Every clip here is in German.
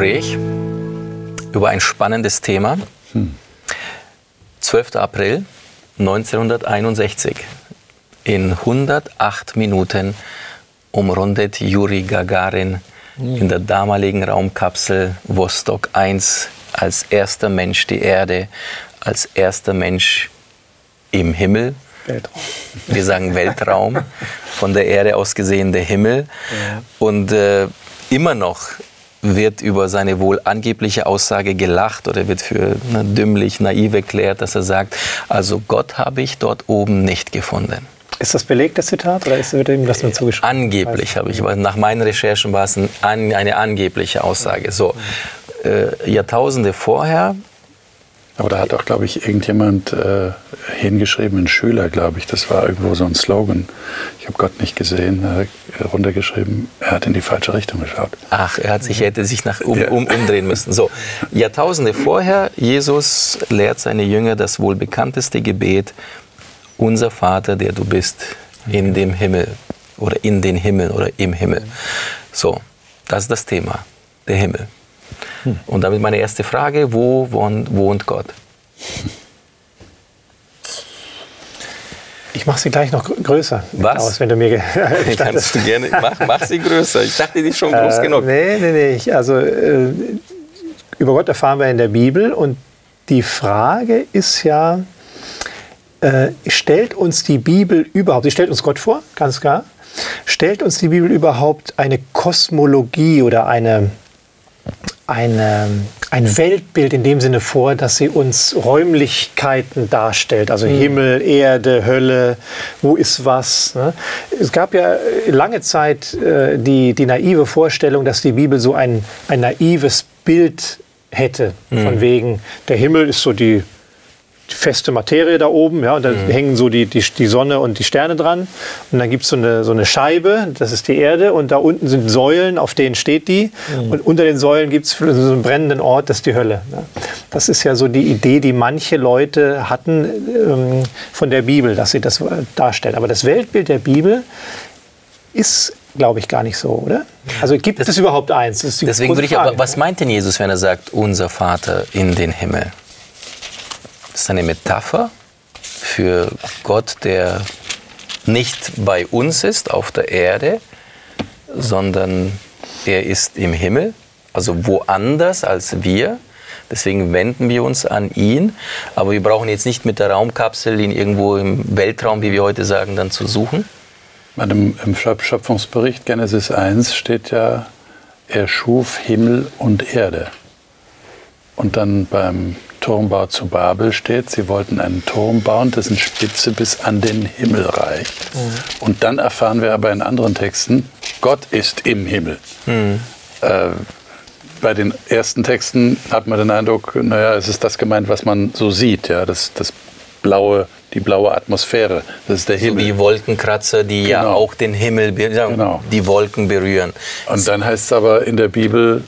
Gespräch über ein spannendes Thema. 12. April 1961. In 108 Minuten umrundet Juri Gagarin in der damaligen Raumkapsel Vostok 1 als erster Mensch die Erde, als erster Mensch im Himmel. Weltraum. Wir sagen Weltraum, von der Erde aus gesehen der Himmel. Ja. Und äh, immer noch wird über seine wohl angebliche Aussage gelacht oder wird für na, dümmlich, naiv erklärt, dass er sagt, also Gott habe ich dort oben nicht gefunden. Ist das belegt, das Zitat, oder ist, wird ihm das nur zugeschrieben? Angeblich habe ich, weil nach meinen Recherchen war es eine angebliche Aussage. So, äh, Jahrtausende vorher Aber da hat auch, glaube ich, irgendjemand äh, hingeschrieben, ein Schüler, glaube ich, das war irgendwo so ein Slogan. Ich habe Gott nicht gesehen, äh, runtergeschrieben, er hat in die falsche Richtung geschaut. Ach, er hat sich, er hätte sich nach, um, Ja. um, umdrehen müssen. So, Jahrtausende vorher, Jesus lehrt seine Jünger das wohl bekannteste Gebet, unser Vater, der du bist, in dem Himmel oder in den Himmel oder im Himmel. So, das ist das Thema, der Himmel. Und damit meine erste Frage, wo wohnt, wohnt Gott? Ich mache sie gleich noch grö- größer. Was? Aus, wenn du mir Kannst du gerne, mach, mach sie größer. Ich dachte, die ist schon groß Äh, genug. Nee, nee, nee. Ich, also äh, über Gott erfahren wir in der Bibel und die Frage ist ja, äh, stellt uns die Bibel überhaupt, sie stellt uns Gott vor, ganz klar, stellt uns die Bibel überhaupt eine Kosmologie oder eine, eine, ein Weltbild in dem Sinne vor, dass sie uns Räumlichkeiten darstellt, also Himmel, Erde, Hölle, wo ist was. Ne? Es gab ja lange Zeit äh, die, die naive Vorstellung, dass die Bibel so ein, ein naives Bild hätte, von wegen, der Himmel ist so die feste Materie da oben, ja, und da hängen so die, die, die Sonne und die Sterne dran. Und dann gibt so es eine, so eine Scheibe, das ist die Erde, und da unten sind Säulen, auf denen steht die. Und unter den Säulen gibt es so einen brennenden Ort, das ist die Hölle. Ja. Das ist ja so die Idee, die manche Leute hatten ähm, von der Bibel, dass sie das darstellen. Aber das Weltbild der Bibel ist, glaube ich, gar nicht so, oder? Also gibt es überhaupt eins? Das Deswegen würde ich, aber was meint denn Jesus, wenn er sagt, unser Vater in den Himmel? Das ist eine Metapher für Gott, der nicht bei uns ist auf der Erde, sondern er ist im Himmel, also woanders als wir. Deswegen wenden wir uns an ihn. Aber wir brauchen jetzt nicht mit der Raumkapsel ihn irgendwo im Weltraum, wie wir heute sagen, dann zu suchen. Im, Im Schöp- Schöpfungsbericht Genesis 1 steht ja, er schuf Himmel und Erde. Und dann beim Turmbau zu Babel steht, sie wollten einen Turm bauen, dessen Spitze bis an den Himmel reicht. Und dann erfahren wir aber in anderen Texten, Gott ist im Himmel. Äh, bei den ersten Texten hat man den Eindruck, naja, es ist das gemeint, was man so sieht, ja, das, das blaue, die blaue Atmosphäre, das ist der So Himmel. wie Wolkenkratzer, die ja Genau. auch den Himmel, ja, Genau. die Wolken berühren. Und dann heißt es aber in der Bibel,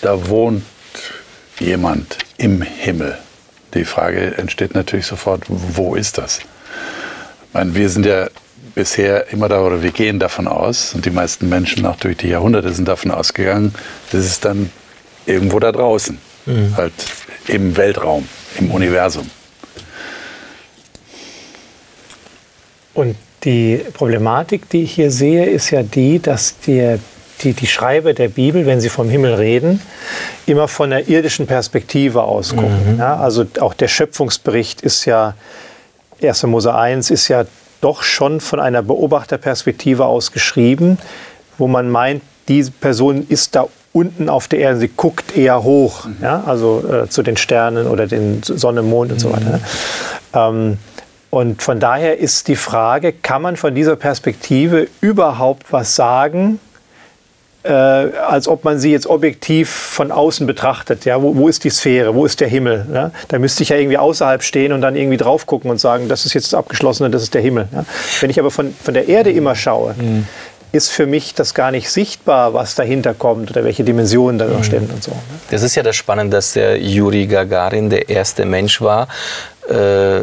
da wohnt jemand im Himmel. Die Frage entsteht natürlich sofort, wo ist das? Ich meine, wir sind ja bisher immer da, oder wir gehen davon aus, und die meisten Menschen auch durch die Jahrhunderte sind davon ausgegangen, das ist dann irgendwo da draußen, halt im Weltraum, im Universum. Und die Problematik, die ich hier sehe, ist ja die, dass die, die, die Schreiber der Bibel, wenn sie vom Himmel reden, immer von der irdischen Perspektive aus gucken. Ja, also auch der Schöpfungsbericht ist ja, 1. Mose 1 ist ja doch schon von einer Beobachterperspektive aus geschrieben, wo man meint, diese Person ist da unten auf der Erde, sie guckt eher hoch, ja, also äh, zu den Sternen oder den Sonne, Mond und so weiter. ne? Ähm, und von daher ist die Frage, kann man von dieser Perspektive überhaupt was sagen, äh, als ob man sie jetzt objektiv von außen betrachtet. Ja? Wo, wo ist die Sphäre? Wo ist der Himmel? Ja? Da müsste ich ja irgendwie außerhalb stehen und dann irgendwie drauf gucken und sagen, das ist jetzt das Abgeschlossene, das ist der Himmel. Ja? Wenn ich aber von, von der Erde immer schaue, ist für mich das gar nicht sichtbar, was dahinter kommt oder welche Dimensionen da noch stehen und so. Ne? Das ist ja das Spannende, dass der Juri Gagarin der erste Mensch war, äh,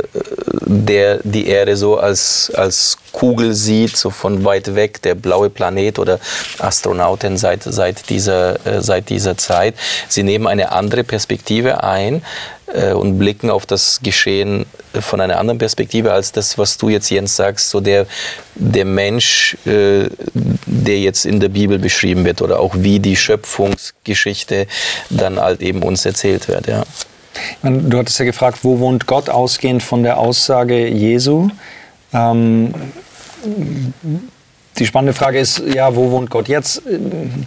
der die Erde so als, als Kugel sieht, so von weit weg, der blaue Planet oder Astronauten seit, seit, dieser, äh, seit dieser Zeit. Sie nehmen eine andere Perspektive ein äh, und blicken auf das Geschehen von einer anderen Perspektive als das, was du jetzt, Jens, sagst, so der, der Mensch, äh, der jetzt in der Bibel beschrieben wird oder auch wie die Schöpfungsgeschichte dann halt eben uns erzählt wird. Ja. Du hattest ja gefragt, wo wohnt Gott, ausgehend von der Aussage Jesu. Ähm, die spannende Frage ist, ja, wo wohnt Gott jetzt?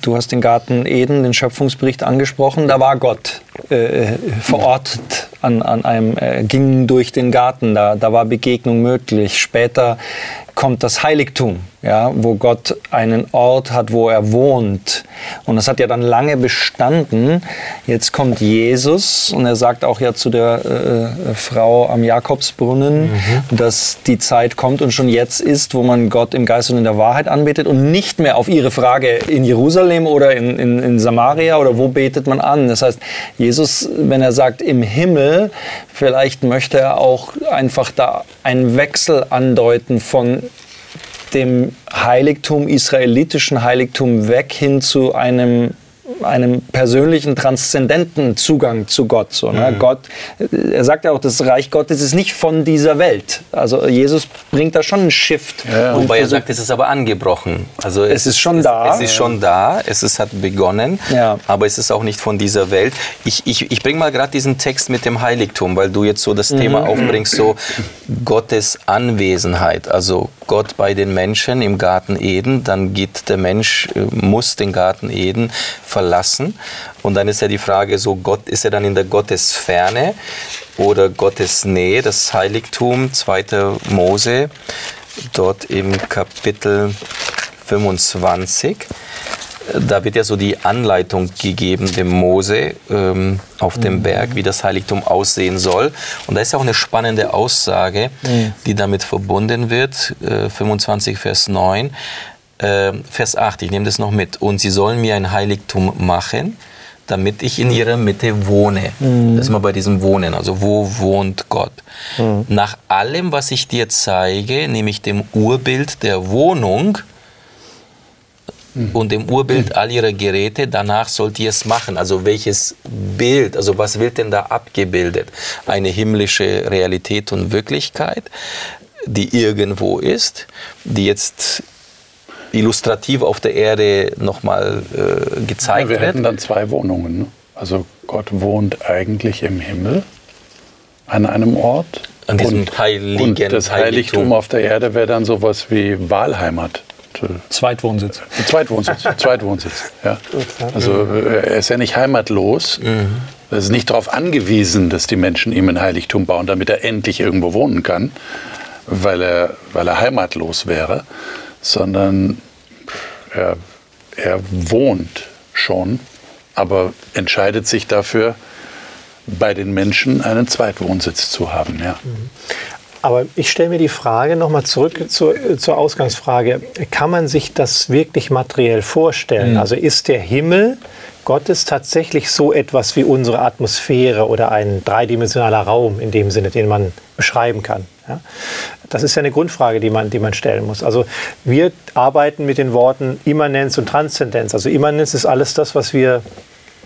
Du hast den Garten Eden, den Schöpfungsbericht angesprochen. Da war Gott äh, verortet an, an einem, äh, ging durch den Garten, da, da war Begegnung möglich. Später kommt das Heiligtum, ja, wo Gott einen Ort hat, wo er wohnt. Und das hat ja dann lange bestanden. Jetzt kommt Jesus und er sagt auch ja zu der äh, Frau am Jakobsbrunnen, mhm. dass die Zeit kommt und schon jetzt ist, wo man Gott im Geist und in der Wahrheit anbetet und nicht mehr auf ihre Frage in Jerusalem oder in, in, in Samaria oder wo betet man an. Das heißt, Jesus, wenn er sagt im Himmel, vielleicht möchte er auch einfach da einen Wechsel andeuten von dem Heiligtum, israelitischen Heiligtum weg hin zu einem einem persönlichen, transzendenten Zugang zu Gott. So, ne? mhm. Gott, er sagt ja auch, das Reich Gottes ist nicht von dieser Welt. Also Jesus bringt da schon einen Shift. Ja. Wobei er sagt, es ist aber angebrochen. Also es, es ist schon es, da. Es ist schon da, es ist, hat begonnen, ja. aber es ist auch nicht von dieser Welt. Ich, ich, ich bringe mal gerade diesen Text mit dem Heiligtum, weil du jetzt so das mhm. Thema aufbringst, so Gottes Anwesenheit. Also Gott bei den Menschen im Garten Eden, dann geht der Mensch, äh, muss den Garten Eden verlassen. Und dann ist ja die Frage so, Gott, ist er dann in der Gottesferne oder Gottesnähe, das Heiligtum, 2. Mose, dort im Kapitel 25 da wird ja so die Anleitung gegeben dem Mose ähm, auf dem mhm. Berg, wie das Heiligtum aussehen soll. Und da ist ja auch eine spannende Aussage, mhm. die damit verbunden wird, äh, 25 Vers 9. Äh, Vers 8, ich nehme das noch mit. Und sie sollen mir ein Heiligtum machen, damit ich in ihrer Mitte wohne. Mhm. Das ist mal bei diesem Wohnen, also wo wohnt Gott? Mhm. Nach allem, was ich dir zeige, nämlich dem Urbild der Wohnung, und im Urbild all ihrer Geräte, danach sollt ihr es machen. Also welches Bild, also was wird denn da abgebildet? Eine himmlische Realität und Wirklichkeit, die irgendwo ist, die jetzt illustrativ auf der Erde nochmal äh, gezeigt ja, wir wird. Wir hätten dann zwei Wohnungen. Ne? Also Gott wohnt eigentlich im Himmel an einem Ort. An diesem und, heiligen und das Heiligtum, Heiligtum auf der Erde wäre dann sowas wie Wahlheimat. Zweitwohnsitz. Zweitwohnsitz, Zweitwohnsitz. Ja. Also äh, er ist ja nicht heimatlos. Mhm. Er ist nicht darauf angewiesen, dass die Menschen ihm ein Heiligtum bauen, damit er endlich irgendwo wohnen kann, weil er, weil er heimatlos wäre, sondern er, er wohnt schon, aber entscheidet sich dafür, bei den Menschen einen Zweitwohnsitz zu haben. Ja. Mhm. Aber ich stelle mir die Frage nochmal zurück zur, zur, Ausgangsfrage. Kann man sich das wirklich materiell vorstellen? Mhm. Also ist der Himmel Gottes tatsächlich so etwas wie unsere Atmosphäre oder ein dreidimensionaler Raum in dem Sinne, den man beschreiben kann? Ja? Das ist ja eine Grundfrage, die man, die man stellen muss. Also wir arbeiten mit den Worten Immanenz und Transzendenz. Also Immanenz ist alles das, was wir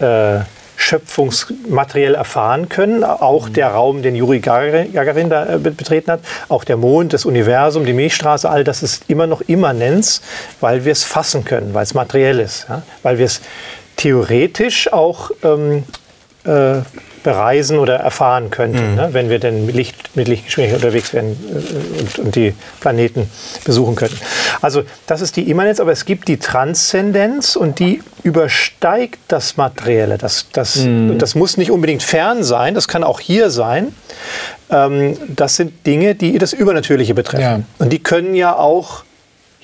äh, schöpfungsmateriell erfahren können. Auch der Raum, den Juri Gagarin da äh, betreten hat, auch der Mond, das Universum, die Milchstraße, all das ist immer noch Immanenz, weil wir es fassen können, weil es materiell ist, ja? weil wir es theoretisch auch ähm, äh, bereisen oder erfahren könnten, mhm. ne, wenn wir denn mit, Licht, mit Lichtgeschwindigkeit unterwegs wären äh, und, und, die Planeten besuchen könnten. Also das ist die Immanenz, aber es gibt die Transzendenz und die übersteigt das Materielle. Das, das, mhm. das muss nicht unbedingt fern sein, das kann auch hier sein. Ähm, das sind Dinge, die das Übernatürliche betreffen. Ja. Und die können ja auch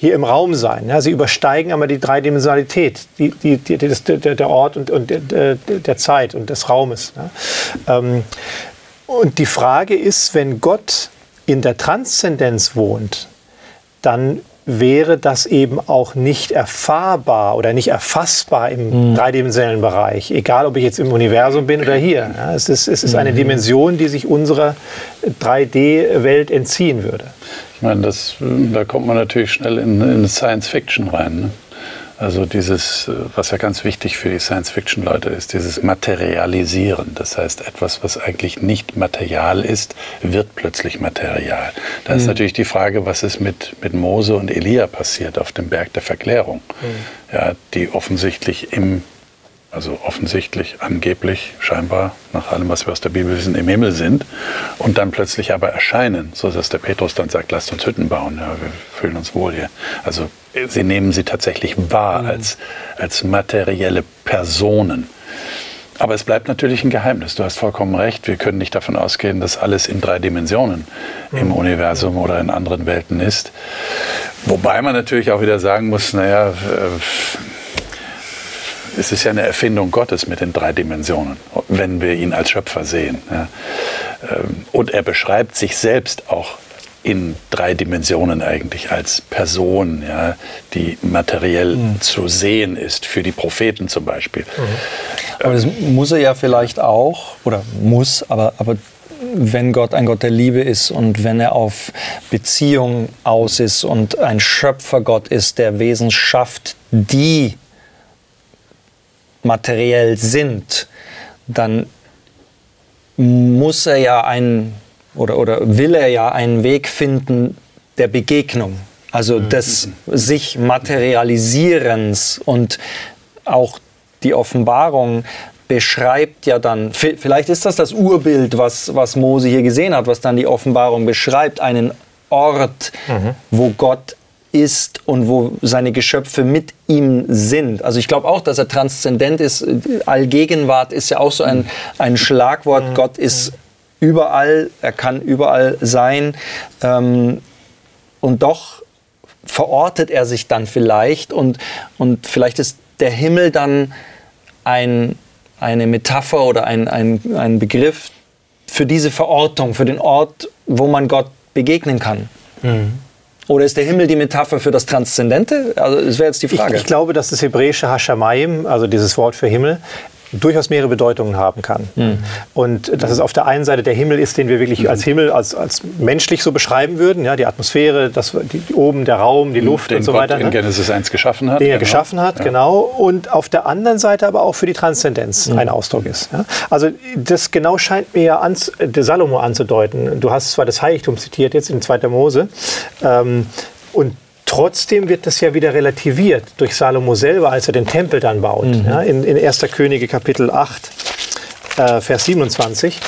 hier im Raum sein. Ja, sie übersteigen aber die Dreidimensionalität, die, die, die, das, der, der, Ort und, und der, der, Zeit und des Raumes. Ja. Ähm, und die Frage ist, wenn Gott in der Transzendenz wohnt, dann wäre das eben auch nicht erfahrbar oder nicht erfassbar im dreidimensionellen Bereich, egal ob ich jetzt im Universum bin oder hier. Ja, es ist, es ist eine Dimension, die sich unserer 3D-Welt entziehen würde. Ich meine, das, da kommt man natürlich schnell in, in Science Fiction rein. Ne? Also dieses, äh, was ja ganz wichtig für die Science-Fiction-Leute ist, dieses Materialisieren. Das heißt, etwas, was eigentlich nicht Material ist, wird plötzlich Material. Da ist natürlich die Frage, was ist mit, mit Mose und Elia passiert auf dem Berg der Verklärung, ja, die offensichtlich im also offensichtlich, angeblich, scheinbar, nach allem, was wir aus der Bibel wissen, im Himmel sind und dann plötzlich aber erscheinen, so dass der Petrus dann sagt, lasst uns Hütten bauen, ja, wir fühlen uns wohl hier. Also sie nehmen sie tatsächlich wahr als, als materielle Personen. Aber es bleibt natürlich ein Geheimnis. Du hast vollkommen recht. Wir können nicht davon ausgehen, dass alles in drei Dimensionen im Universum oder in anderen Welten ist. Wobei man natürlich auch wieder sagen muss, naja, äh, es ist ja eine Erfindung Gottes mit den drei Dimensionen, wenn wir ihn als Schöpfer sehen. Ähm, Und er beschreibt sich selbst auch in drei Dimensionen eigentlich als Person, ja, die materiell zu sehen ist, für die Propheten zum Beispiel. Aber das muss er ja vielleicht auch, oder muss, aber, aber wenn Gott ein Gott der Liebe ist und wenn er auf Beziehung aus ist und ein Schöpfergott ist, der Wesen schafft, die materiell sind, dann muss er ja einen oder, oder will er ja einen Weg finden der Begegnung, also des sich materialisierens und auch die Offenbarung beschreibt ja dann, vi- vielleicht ist das das Urbild, was, was Mose hier gesehen hat, was dann die Offenbarung beschreibt, einen Ort, wo Gott ist und wo seine Geschöpfe mit ihm sind. Also ich glaube auch, dass er transzendent ist. Allgegenwart ist ja auch so ein, ein Schlagwort. Gott ist überall, er kann überall sein. Ähm, und doch verortet er sich dann vielleicht und, und vielleicht ist der Himmel dann ein, eine Metapher oder ein, ein, ein Begriff für diese Verortung, für den Ort, wo man Gott begegnen kann. Oder ist der Himmel die Metapher für das Transzendente? Also das wäre jetzt die Ich, Frage. ich glaube, dass das hebräische Hashamayim, also dieses Wort für Himmel, durchaus mehrere Bedeutungen haben kann. Und dass es auf der einen Seite der Himmel ist, den wir wirklich als Himmel, als, als menschlich so beschreiben würden, ja, die Atmosphäre, das, die, oben der Raum, die Luft den und so Gott weiter. in ne? Genesis 1 geschaffen hat. den er genau. geschaffen hat, Ja. genau. Und auf der anderen Seite aber auch für die Transzendenz ein Ausdruck ist. Ja? Also das genau scheint mir ja an, der Salomo anzudeuten. Du hast zwar das Heiligtum zitiert jetzt in 2. Mose ähm, und Trotzdem wird das ja wieder relativiert durch Salomo selber, als er den Tempel dann baut. Ja, in, in 1. Könige Kapitel 8, äh, Vers 27,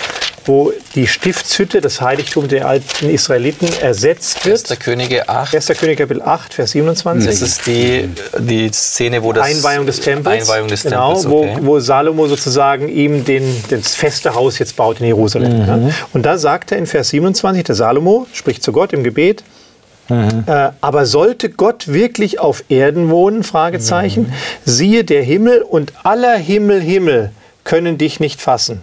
wo die Stiftshütte, das Heiligtum der alten Israeliten, ersetzt wird. 1. Könige 8. 1. König Kapitel 8, Vers 27. Das ist die, die Szene, wo das... Einweihung des Tempels. Einweihung des genau, Tempels, wo, okay. wo Salomo sozusagen ihm den, das feste Haus jetzt baut in Jerusalem. Ja. Und da sagt er in Vers 27, der Salomo spricht zu Gott im Gebet, äh, aber sollte Gott wirklich auf Erden wohnen? Fragezeichen. Siehe, der Himmel und aller Himmel, Himmel können dich nicht fassen.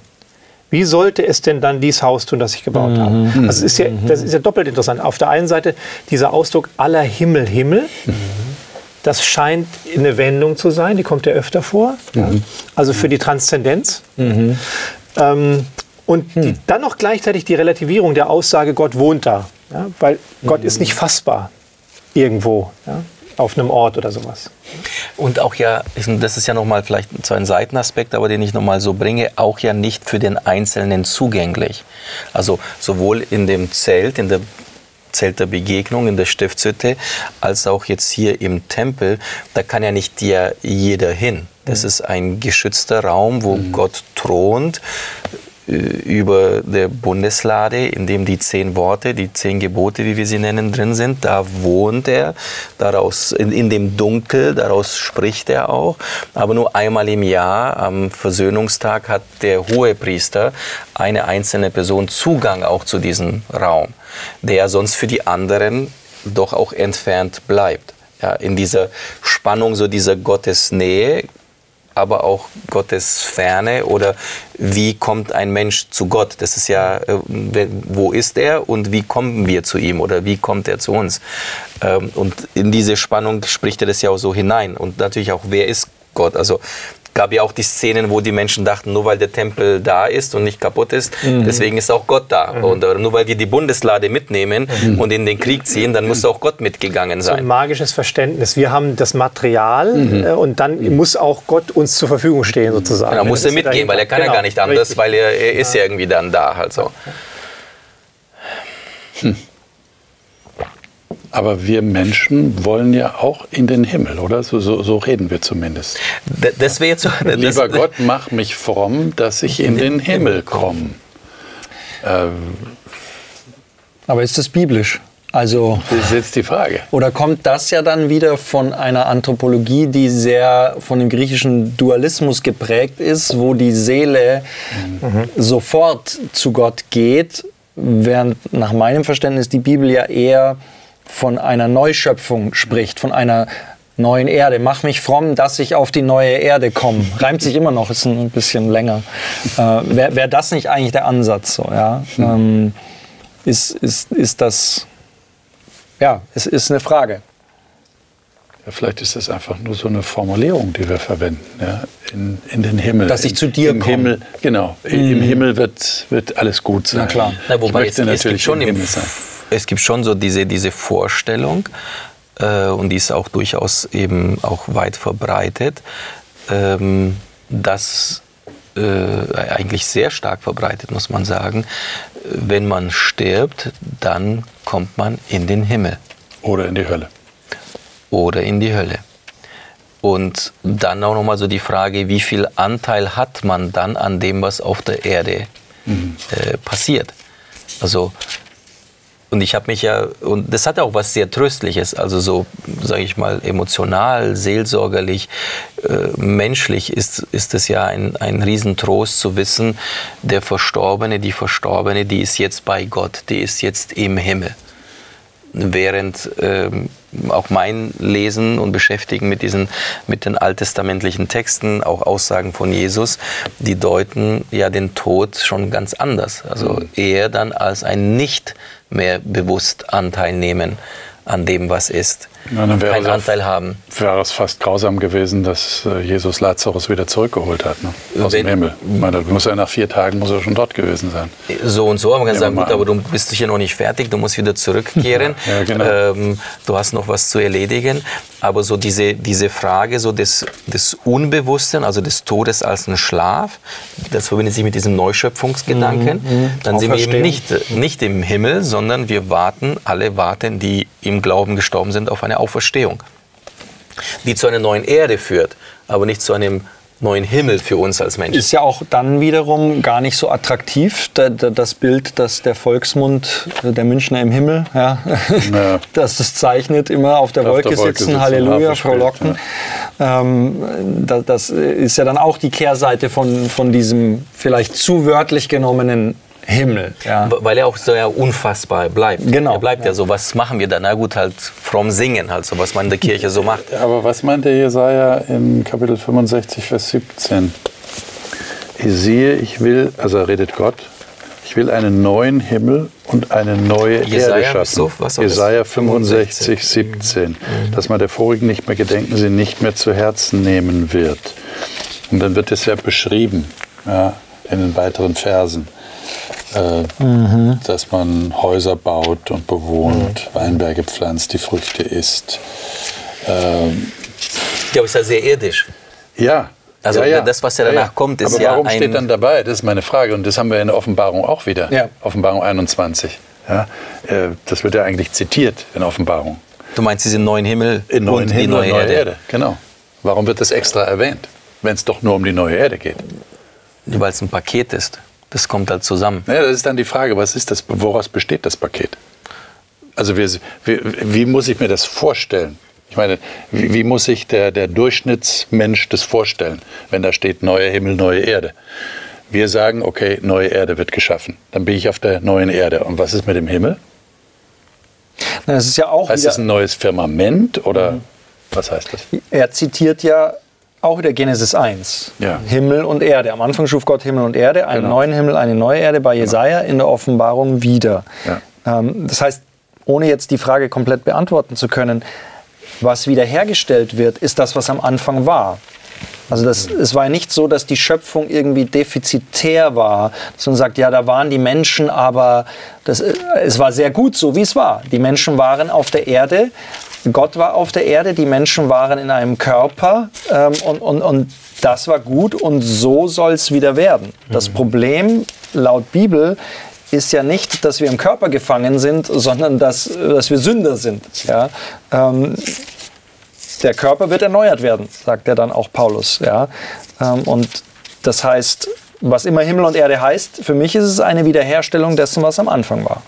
Wie sollte es denn dann dies Haus tun, das ich gebaut habe? Also ist ja, das ist ja doppelt interessant. Auf der einen Seite dieser Ausdruck aller Himmel, Himmel. Das scheint eine Wendung zu sein, die kommt ja öfter vor. Ja. Also für die Transzendenz. Ähm, und die, dann noch gleichzeitig die Relativierung der Aussage, Gott wohnt da. Ja, weil Gott ist nicht fassbar irgendwo ja, auf einem Ort oder sowas. Und auch ja, das ist ja nochmal vielleicht so ein Seitenaspekt, aber den ich nochmal so bringe, auch ja nicht für den Einzelnen zugänglich. Also sowohl in dem Zelt, in der Zelt der Begegnung, in der Stiftshütte, als auch jetzt hier im Tempel, da kann ja nicht ja jeder hin. Das ist ein geschützter Raum, wo Gott thront über der Bundeslade, in dem die zehn Worte, die zehn Gebote, wie wir sie nennen, drin sind. Da wohnt er, daraus, in, in dem Dunkel, daraus spricht er auch. Aber nur einmal im Jahr, am Versöhnungstag, hat der Hohepriester eine einzelne Person Zugang auch zu diesem Raum, der sonst für die anderen doch auch entfernt bleibt. Ja, in dieser Spannung, so dieser Gottesnähe, aber auch Gottes Ferne oder wie kommt ein Mensch zu Gott? Das ist ja, äh, wo ist er und wie kommen wir zu ihm oder wie kommt er zu uns? Ähm, Und in diese Spannung spricht er das ja auch so hinein. Und natürlich auch, wer ist Gott? Also gab ja auch die Szenen, wo die Menschen dachten, nur weil der Tempel da ist und nicht kaputt ist, deswegen ist auch Gott da. Und äh, nur weil wir die Bundeslade mitnehmen und in den Krieg ziehen, dann muss auch Gott mitgegangen so ein sein. magisches Verständnis. Wir haben das Material äh, und dann muss auch Gott uns zur Verfügung stehen sozusagen. Da muss er ja mitgehen, weil er kann ja dahinter. gar nicht anders, richtig. weil er, er ist ja irgendwie dann da. Also. Aber wir Menschen wollen ja auch in den Himmel, oder? So, so, so reden wir zumindest. D- Das wäre jetzt so. Das, Lieber Gott, mach mich fromm, dass ich in den Himmel komme. Aber ist das biblisch? Also, Das ist jetzt die Frage. oder kommt das ja dann wieder von einer Anthropologie, die sehr von dem griechischen Dualismus geprägt ist, wo die Seele sofort zu Gott geht, während nach meinem Verständnis die Bibel ja eher von einer Neuschöpfung spricht, von einer neuen Erde. Mach mich fromm, dass ich auf die neue Erde komme. Reimt sich immer noch, ist ein bisschen länger. Äh, Wäre wär das nicht eigentlich der Ansatz? So, ja? ähm, ist, ist, ist das, ja, es ist eine Frage. Ja, vielleicht ist das einfach nur so eine Formulierung, die wir verwenden. Ja? In, in den Himmel. Dass ich zu dir Im komme. Himmel, genau. Im Himmel wird, wird alles gut sein. Na klar. Na, wobei ich es, möchte es, gibt natürlich schon im im, Himmel sein. Es gibt schon so diese, diese Vorstellung, äh, und die ist auch durchaus eben auch weit verbreitet, ähm, dass äh, eigentlich sehr stark verbreitet, muss man sagen, wenn man stirbt, dann kommt man in den Himmel Oder in die Hölle. oder in die Hölle. Und dann auch nochmal so die Frage, wie viel Anteil hat man dann an dem, was auf der Erde äh, passiert? Also, und ich habe mich ja, und das hat auch was sehr Tröstliches, also so, sage ich mal, emotional, seelsorgerlich, äh, menschlich ist, ist es ja ein, ein Riesentrost zu wissen, der Verstorbene, die Verstorbene, die ist jetzt bei Gott, die ist jetzt im Himmel während ähm, auch mein Lesen und Beschäftigen mit diesen mit den alttestamentlichen Texten, auch Aussagen von Jesus, die deuten ja den Tod schon ganz anders. Also eher dann als ein nicht mehr bewusst Anteil nehmen an dem, was ist. Wäre Keinen Anteil haben. Wäre es fast grausam gewesen, dass äh, Jesus Lazarus wieder zurückgeholt hat, ne? aus Wenn- dem Himmel. Ich meine, muss er nach vier Tagen muss er schon dort gewesen sein. So und so, aber man kann Nehmen sagen, gut, mal aber an. du bist hier noch nicht fertig, du musst wieder zurückkehren. Ja, genau. ähm, du hast noch was zu erledigen. Aber so diese, diese Frage so des, des Unbewussten, also des Todes als ein Schlaf, das verbindet sich mit diesem Neuschöpfungsgedanken. Dann sind wir eben nicht, nicht im Himmel, sondern wir warten, alle warten, die im Glauben gestorben sind, auf eine Auferstehung die zu einer neuen Erde führt, aber nicht zu einem neuen Himmel für uns als Menschen. Ist ja auch dann wiederum gar nicht so attraktiv, da, da, das Bild, dass der Volksmund, äh, der Münchner im Himmel, ja, Ja. dass das zeichnet, immer auf der, Auf Wolke, der Wolke sitzen, sitzen, Halleluja, frohlocken. Ähm, da, das ist ja dann auch die Kehrseite von, von diesem vielleicht zu wörtlich genommenen Himmel. Ja. Weil er auch so ja unfassbar bleibt. Genau. Er bleibt ja. so, was machen wir da? Na gut, halt fromm singen, halt so, was man in der Kirche so macht. Aber was meint der Jesaja in Kapitel 65, Vers 17? Ich sehe, ich will, also er redet Gott, ich will einen neuen Himmel und eine neue Jesaja, Erde schaffen. so? Jesaja 65, 17. Dass man der vorigen nicht mehr gedenken, sie nicht mehr zu Herzen nehmen wird. Und dann wird es ja beschrieben ja, in den weiteren Versen. Äh, dass man Häuser baut und bewohnt, Weinberge pflanzt, die Früchte isst. Ähm, Ja, aber ist ja sehr irdisch. ja. Also ja, ja. das, was ja danach kommt, ist Aber ja warum ein- steht dann dabei? Das ist meine Frage. Und das haben wir in der Offenbarung auch wieder. Ja. Offenbarung 21. Ja, äh, das wird ja eigentlich zitiert in Offenbarung. Du meinst diesen neuen Himmel In neuen und die Himmel neue, und neue Erde. Erde. Genau. Warum wird das extra erwähnt, wenn es doch nur um die neue Erde geht? Weil es ein Paket ist. Das kommt halt zusammen. Ja, das ist dann die Frage, was ist das, woraus besteht das Paket? Also wir, wie, wie muss ich mir das vorstellen? Ich meine, wie, wie muss sich der, der Durchschnittsmensch das vorstellen, wenn da steht neuer Himmel, neue Erde? Wir sagen, okay, neue Erde wird geschaffen. Dann bin ich auf der neuen Erde. Und was ist mit dem Himmel? Na, Das ist ja auch Heißt das ein neues Firmament oder was heißt das? er zitiert ja auch wieder Genesis 1. Ja. Himmel und Erde. Am Anfang schuf Gott Himmel und Erde, einen Genau. neuen Himmel, eine neue Erde, bei Jesaja in der Offenbarung wieder. Ja. Ähm, das heißt, ohne jetzt die Frage komplett beantworten zu können, was wiederhergestellt wird, ist das, was am Anfang war. Also das, es war ja nicht so, dass die Schöpfung irgendwie defizitär war, dass man sagt, ja, da waren die Menschen, aber das, äh, es war sehr gut so, wie es war. Die Menschen waren auf der Erde, Gott war auf der Erde, die Menschen waren in einem Körper ähm, und, und, und das war gut und so soll es wieder werden. Das Problem laut Bibel ist ja nicht, dass wir im Körper gefangen sind, sondern dass, dass wir Sünder sind. Ja? Ähm, der Körper wird erneuert werden, sagt er dann auch Paulus. Ja? Ähm, und das heißt, was immer Himmel und Erde heißt, für mich ist es eine Wiederherstellung dessen, was am Anfang war.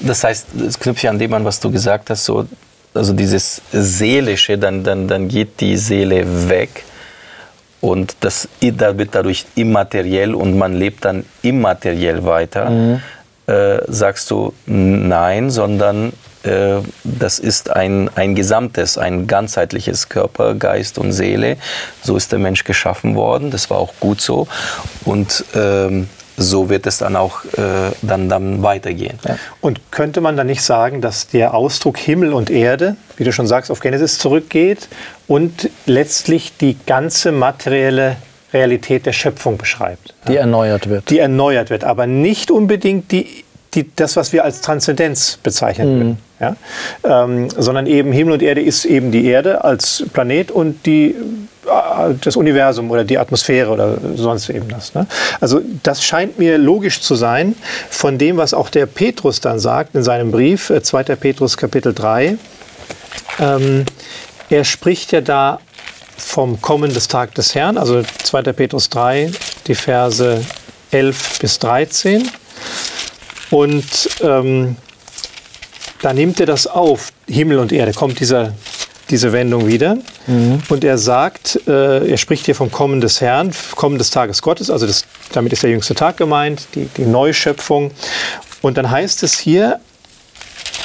Das heißt, es knüpft ja an dem an, was du gesagt hast, so, also dieses Seelische, dann, dann, dann geht die Seele weg und das da wird dadurch immateriell und man lebt dann immateriell weiter. Äh, sagst du nein, sondern äh, das ist ein, ein gesamtes, ein ganzheitliches Körper, Geist und Seele. So ist der Mensch geschaffen worden, das war auch gut so. Und ähm, so wird es dann auch äh, dann, dann weitergehen. Und könnte man dann nicht sagen, dass der Ausdruck Himmel und Erde, wie du schon sagst, auf Genesis zurückgeht und letztlich die ganze materielle Realität der Schöpfung beschreibt? Die erneuert wird. Die erneuert wird, aber nicht unbedingt die, die, das, was wir als Transzendenz bezeichnen würden. Ja? Ähm, sondern eben Himmel und Erde ist eben die Erde als Planet und die, äh, das Universum oder die Atmosphäre oder sonst eben das. Ne? Also das scheint mir logisch zu sein von dem, was auch der Petrus dann sagt in seinem Brief, äh, 2. Petrus Kapitel 3. Ähm, er spricht ja da vom Kommen des Tag des Herrn, also 2. Petrus 3, die Verse 11 bis 13. Und ähm, da nimmt er das auf, Himmel und Erde, kommt dieser, diese Wendung wieder. Und er sagt, äh, er spricht hier vom Kommen des Herrn, Kommen des Tages Gottes, also das, damit ist der jüngste Tag gemeint, die, die Neuschöpfung. Und dann heißt es hier,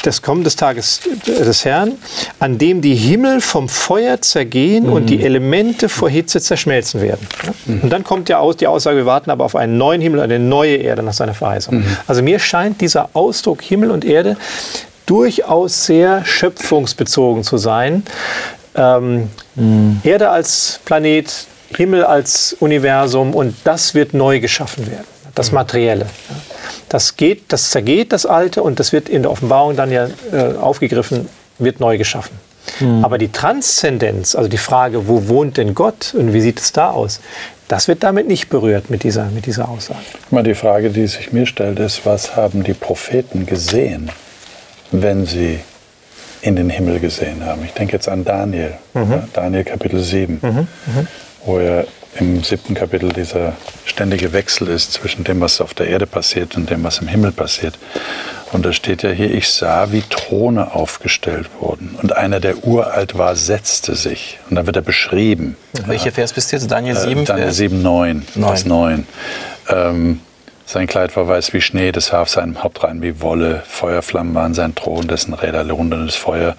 das Kommen des Tages des Herrn, an dem die Himmel vom Feuer zergehen und die Elemente vor Hitze zerschmelzen werden. Und dann kommt ja aus, die Aussage, wir warten aber auf einen neuen Himmel, eine neue Erde nach seiner Verheißung. Also mir scheint dieser Ausdruck Himmel und Erde durchaus sehr schöpfungsbezogen zu sein. Ähm, Erde als Planet, Himmel als Universum und das wird neu geschaffen werden, das Materielle. ja. Das geht, das zergeht das Alte und das wird in der Offenbarung dann ja äh, aufgegriffen, wird neu geschaffen. Aber die Transzendenz, also die Frage, wo wohnt denn Gott und wie sieht es da aus, das wird damit nicht berührt mit dieser, mit dieser Aussage. Mal die Frage, die sich mir stellt, ist, was haben die Propheten gesehen, wenn sie in den Himmel gesehen haben? Ich denke jetzt an Daniel, ja, Daniel Kapitel 7, wo ja im siebten Kapitel dieser ständige Wechsel ist zwischen dem, was auf der Erde passiert und dem, was im Himmel passiert. Und da steht ja hier, ich sah, wie Throne aufgestellt wurden. Und einer, der uralt war, setzte sich. Und dann wird er beschrieben. Welcher Vers bist du jetzt? Daniel 7? Äh, Daniel Vers? 7, 9. Neun. Vers 9. Ähm, sein Kleid war weiß wie Schnee, das Haar auf seinem Haupt rein wie Wolle. Feuerflammen waren sein Thron, dessen Räder rundendes Feuer.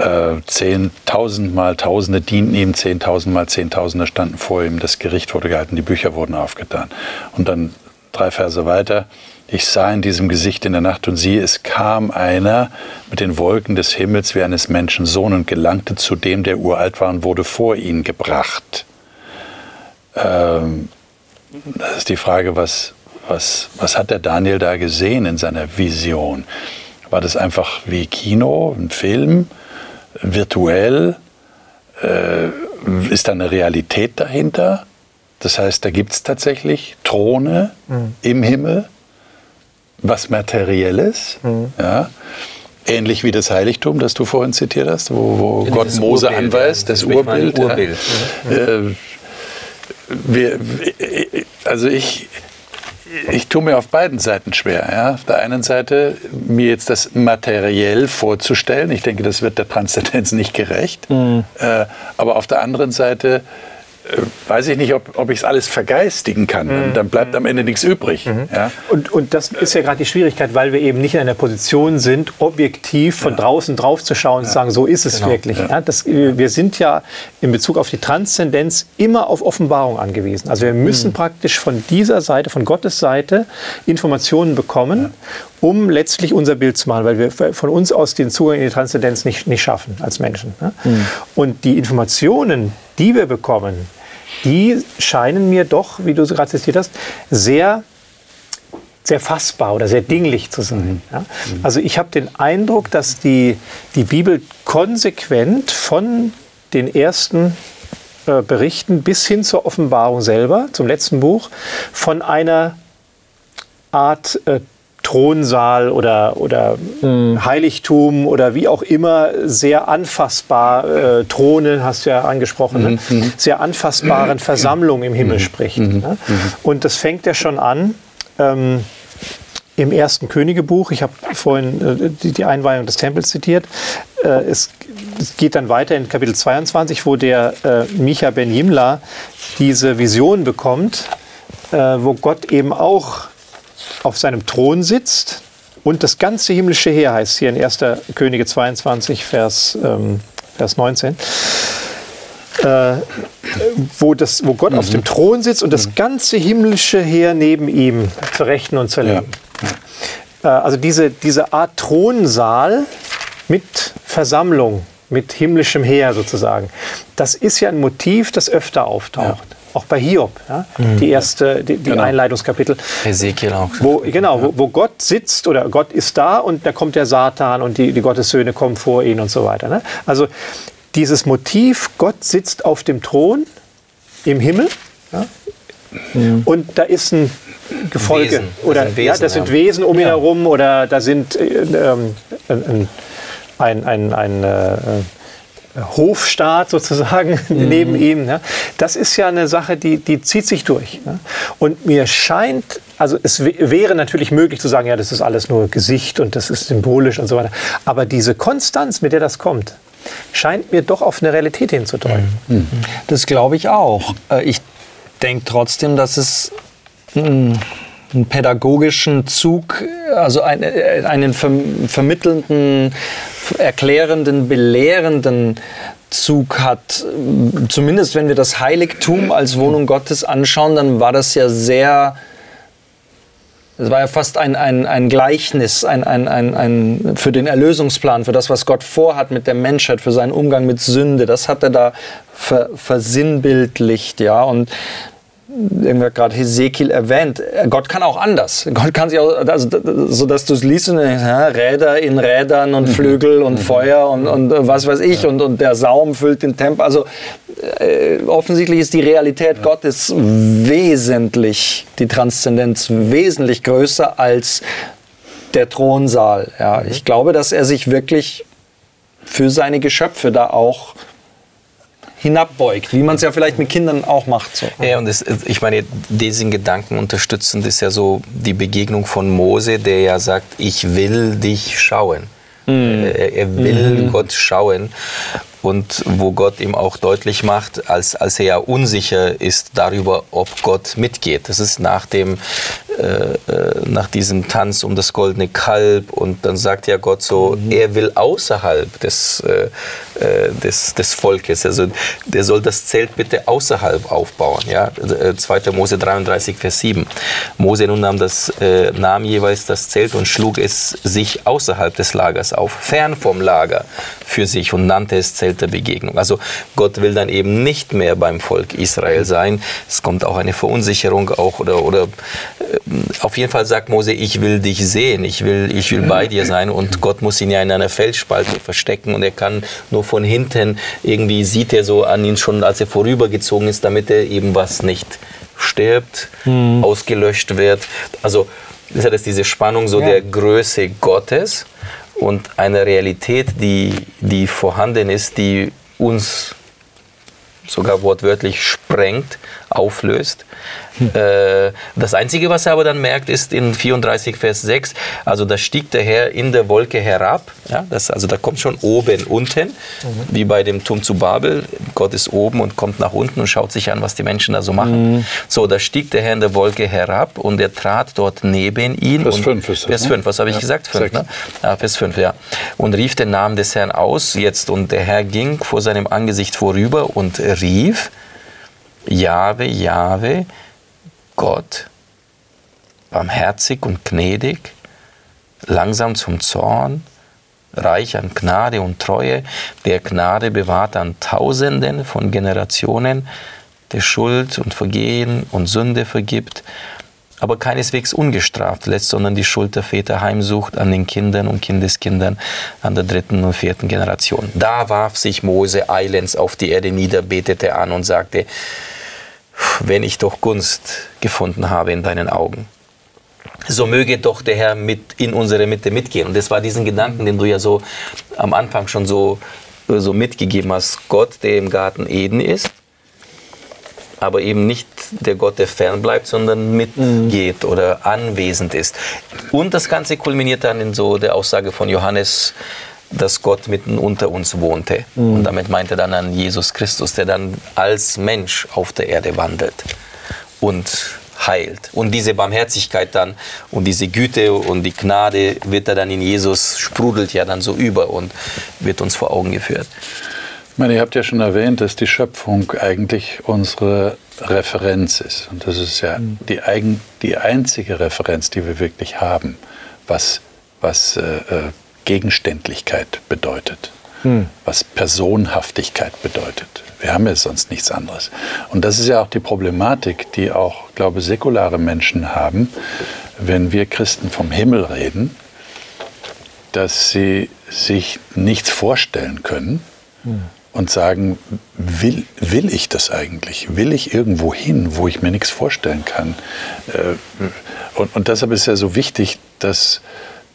Äh, Zehntausendmal Tausende dienten ihm, Zehntausendmal Zehntausende standen vor ihm. Das Gericht wurde gehalten, die Bücher wurden aufgetan. Und dann drei Verse weiter. Ich sah in diesem Gesicht in der Nacht und siehe, es kam einer mit den Wolken des Himmels wie eines Menschen Sohn und gelangte zu dem, der uralt war und wurde vor ihn gebracht. Ähm, das ist die Frage, was, was, was hat der Daniel da gesehen in seiner Vision? War das einfach wie Kino, ein Film, virtuell? Äh, ist da eine Realität dahinter? Das heißt, da gibt es tatsächlich Throne im Himmel, was Materielles. Ja? Ähnlich wie das Heiligtum, das du vorhin zitiert hast, wo, wo Ja, Gott Mose Urbild, anweist, ja. das meine, Urbild. Urbild. Äh, wir, also ich, ich tue mir auf beiden Seiten schwer. Ja? Auf der einen Seite mir jetzt das materiell vorzustellen. Ich denke, das wird der Transzendenz nicht gerecht. Äh, aber auf der anderen Seite weiß ich nicht, ob, ob ich es alles vergeistigen kann. Dann, dann bleibt am Ende nichts übrig. Ja? Und, und das ist ja gerade die Schwierigkeit, weil wir eben nicht in einer Position sind, objektiv von draußen drauf zu schauen und zu sagen, so ist es wirklich. Ja, das, wir sind ja in Bezug auf die Transzendenz immer auf Offenbarung angewiesen. Also wir müssen praktisch von dieser Seite, von Gottes Seite, Informationen bekommen, um letztlich unser Bild zu machen, weil wir von uns aus den Zugang in die Transzendenz nicht, nicht schaffen als Menschen. Ne? Und die Informationen, die wir bekommen, die scheinen mir doch, wie du gerade zitiert hast, sehr sehr fassbar oder sehr dinglich zu sein. Ja? Also ich habe den Eindruck, dass die, die Bibel konsequent von den ersten äh, Berichten bis hin zur Offenbarung selber, zum letzten Buch, von einer Art äh, Thronsaal oder, oder Heiligtum oder wie auch immer sehr anfassbar, äh, Throne hast du ja angesprochen, ne? sehr anfassbaren Versammlung im Himmel spricht. Ne? Und das fängt ja schon an. Ähm, im ersten Königebuch, ich habe vorhin äh, die, die Einweihung des Tempels zitiert, äh, es, es geht dann weiter in Kapitel 22, wo der äh, Micha ben Jimla diese Vision bekommt, äh, wo Gott eben auch auf seinem Thron sitzt und das ganze himmlische Heer heißt hier in 1. Könige 22, Vers, ähm, Vers 19. Äh, wo, das, wo Gott auf dem Thron sitzt und das ganze himmlische Heer neben ihm zur Rechten und zur Linken. Äh, also diese, diese Art Thronsaal mit Versammlung, mit himmlischem Heer sozusagen, das ist ja ein Motiv, das öfter auftaucht. Auch bei Hiob, ja? die erste, die, die Genau. Einleitungskapitel. Ezekiel auch. Wo, genau, wo, wo Gott sitzt oder Gott ist da und da kommt der Satan und die, die Gottessöhne kommen vor ihn und so weiter. Ne? Also dieses Motiv, Gott sitzt auf dem Thron im Himmel ja? und da ist ein Gefolge Wesen. Das oder sind Wesen, ja, das sind. Wesen um ihn herum oder da sind äh, ähm, ein, ein, ein, ein äh, Hofstaat sozusagen neben ihm. Ne? Das ist ja eine Sache, die, die zieht sich durch. Ne? Und mir scheint, also es wäre natürlich möglich zu sagen, ja, das ist alles nur Gesicht und das ist symbolisch und so weiter. Aber diese Konstanz, mit der das kommt, scheint mir doch auf eine Realität hinzudeuten. Das glaube ich auch. Äh, Ich denke trotzdem, dass es mm, einen pädagogischen Zug, also ein- einen verm- vermittelnden, erklärenden, belehrenden Zug hat. Zumindest wenn wir das Heiligtum als Wohnung Gottes anschauen, dann war das ja sehr es war ja fast ein, ein, ein Gleichnis ein, ein, ein, ein, für den Erlösungsplan, für das, was Gott vorhat mit der Menschheit, für seinen Umgang mit Sünde. Das hat er da ver, versinnbildlicht, ja. Und irgendwer hat gerade Hesekiel erwähnt. Gott kann auch anders. Gott kann sich auch, also, so dass du es liest und denkst, ja, Räder in Rädern und Flügel und Feuer und, und äh, was weiß ich und, und der Saum füllt den Tempel. Also äh, offensichtlich ist die Realität Gottes wesentlich, die Transzendenz wesentlich größer als der Thronsaal. Ja, ich glaube, dass er sich wirklich für seine Geschöpfe da auch hinabbeugt, wie man es ja vielleicht mit Kindern auch macht. So. Ja, und es, ich meine, diesen Gedanken unterstützend ist ja so die Begegnung von Mose, der ja sagt, ich will dich schauen. Er, er will Gott schauen. Und wo Gott ihm auch deutlich macht, als, als er ja unsicher ist darüber, ob Gott mitgeht. Das ist nach, dem, äh, äh, nach diesem Tanz um das goldene Kalb. Und dann sagt ja Gott so, er will außerhalb des, äh, äh, des, des Volkes. Also der soll das Zelt bitte außerhalb aufbauen. Ja? Äh, 2. Mose 33, Vers 7. Mose nun nahm, das, äh, nahm jeweils das Zelt und schlug es sich außerhalb des Lagers auf, fern vom Lager für sich und nannte es Zelt der Begegnung. Also Gott will dann eben nicht mehr beim Volk Israel sein. Es kommt auch eine Verunsicherung auch oder, oder äh, auf jeden Fall sagt Mose, ich will dich sehen, ich will, ich will bei dir sein und Gott muss ihn ja in einer Felsspalte verstecken und er kann nur von hinten, irgendwie sieht er so an ihn schon, als er vorübergezogen ist, damit er eben was nicht stirbt, ausgelöscht wird. Also ist ja das diese Spannung so der Größe Gottes und einer Realität, die, die vorhanden ist, die uns sogar wortwörtlich sprengt, auflöst. Äh, das Einzige, was er aber dann merkt, ist in 34 Vers 6, also da stieg der Herr in der Wolke herab, ja, das, also da kommt schon oben, unten, wie bei dem Turm zu Babel, Gott ist oben und kommt nach unten und schaut sich an, was die Menschen da so machen. So, da stieg der Herr in der Wolke herab und er trat dort neben ihn. Vers und, 5 ist das, Vers ne? 5, was habe ich Ja, gesagt? 5, sechs. ne? Ja, Vers 5, ja. Und rief den Namen des Herrn aus jetzt. Und der Herr ging vor seinem Angesicht vorüber und rief, Jahwe, Jahwe, Gott, barmherzig und gnädig, langsam zum Zorn, reich an Gnade und Treue, der Gnade bewahrt an Tausenden von Generationen, der Schuld und Vergehen und Sünde vergibt, aber keineswegs ungestraft lässt, sondern die Schuld der Väter heimsucht an den Kindern und Kindeskindern an der dritten und vierten Generation. Da warf sich Mose eilends auf die Erde nieder, betete an und sagte, wenn ich doch Gunst gefunden habe in deinen Augen, so möge doch der Herr mit in unsere Mitte mitgehen. Und das war diesen Gedanken, den du ja so am Anfang schon so, so mitgegeben hast. Gott, der im Garten Eden ist, aber eben nicht der Gott, der fern bleibt, sondern mitgeht oder anwesend ist. Und das Ganze kulminiert dann in so der Aussage von Johannes, dass Gott mitten unter uns wohnte. Und damit meint er dann an Jesus Christus, der dann als Mensch auf der Erde wandelt und heilt. Und diese Barmherzigkeit dann und diese Güte und die Gnade wird er dann in Jesus, sprudelt ja dann so über und wird uns vor Augen geführt. Ich meine, ihr habt ja schon erwähnt, dass die Schöpfung eigentlich unsere Referenz ist. Und das ist ja die, eigen, die einzige Referenz, die wir wirklich haben, was, was äh, äh, Gegenständlichkeit bedeutet, was Personhaftigkeit bedeutet. Wir haben ja sonst nichts anderes. Und das ist ja auch die Problematik, die auch, glaube ich, säkulare Menschen haben, wenn wir Christen vom Himmel reden, dass sie sich nichts vorstellen können und sagen, will, will ich das eigentlich? Will ich irgendwo hin, wo ich mir nichts vorstellen kann? Äh, Und, und deshalb ist ja so wichtig, dass,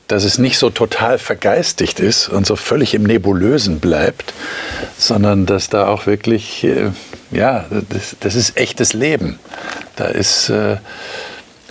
dass es nicht so total vergeistigt ist und so völlig im Nebulösen bleibt, sondern dass da auch wirklich, äh, ja, das, das ist echtes Leben. Da ist... äh,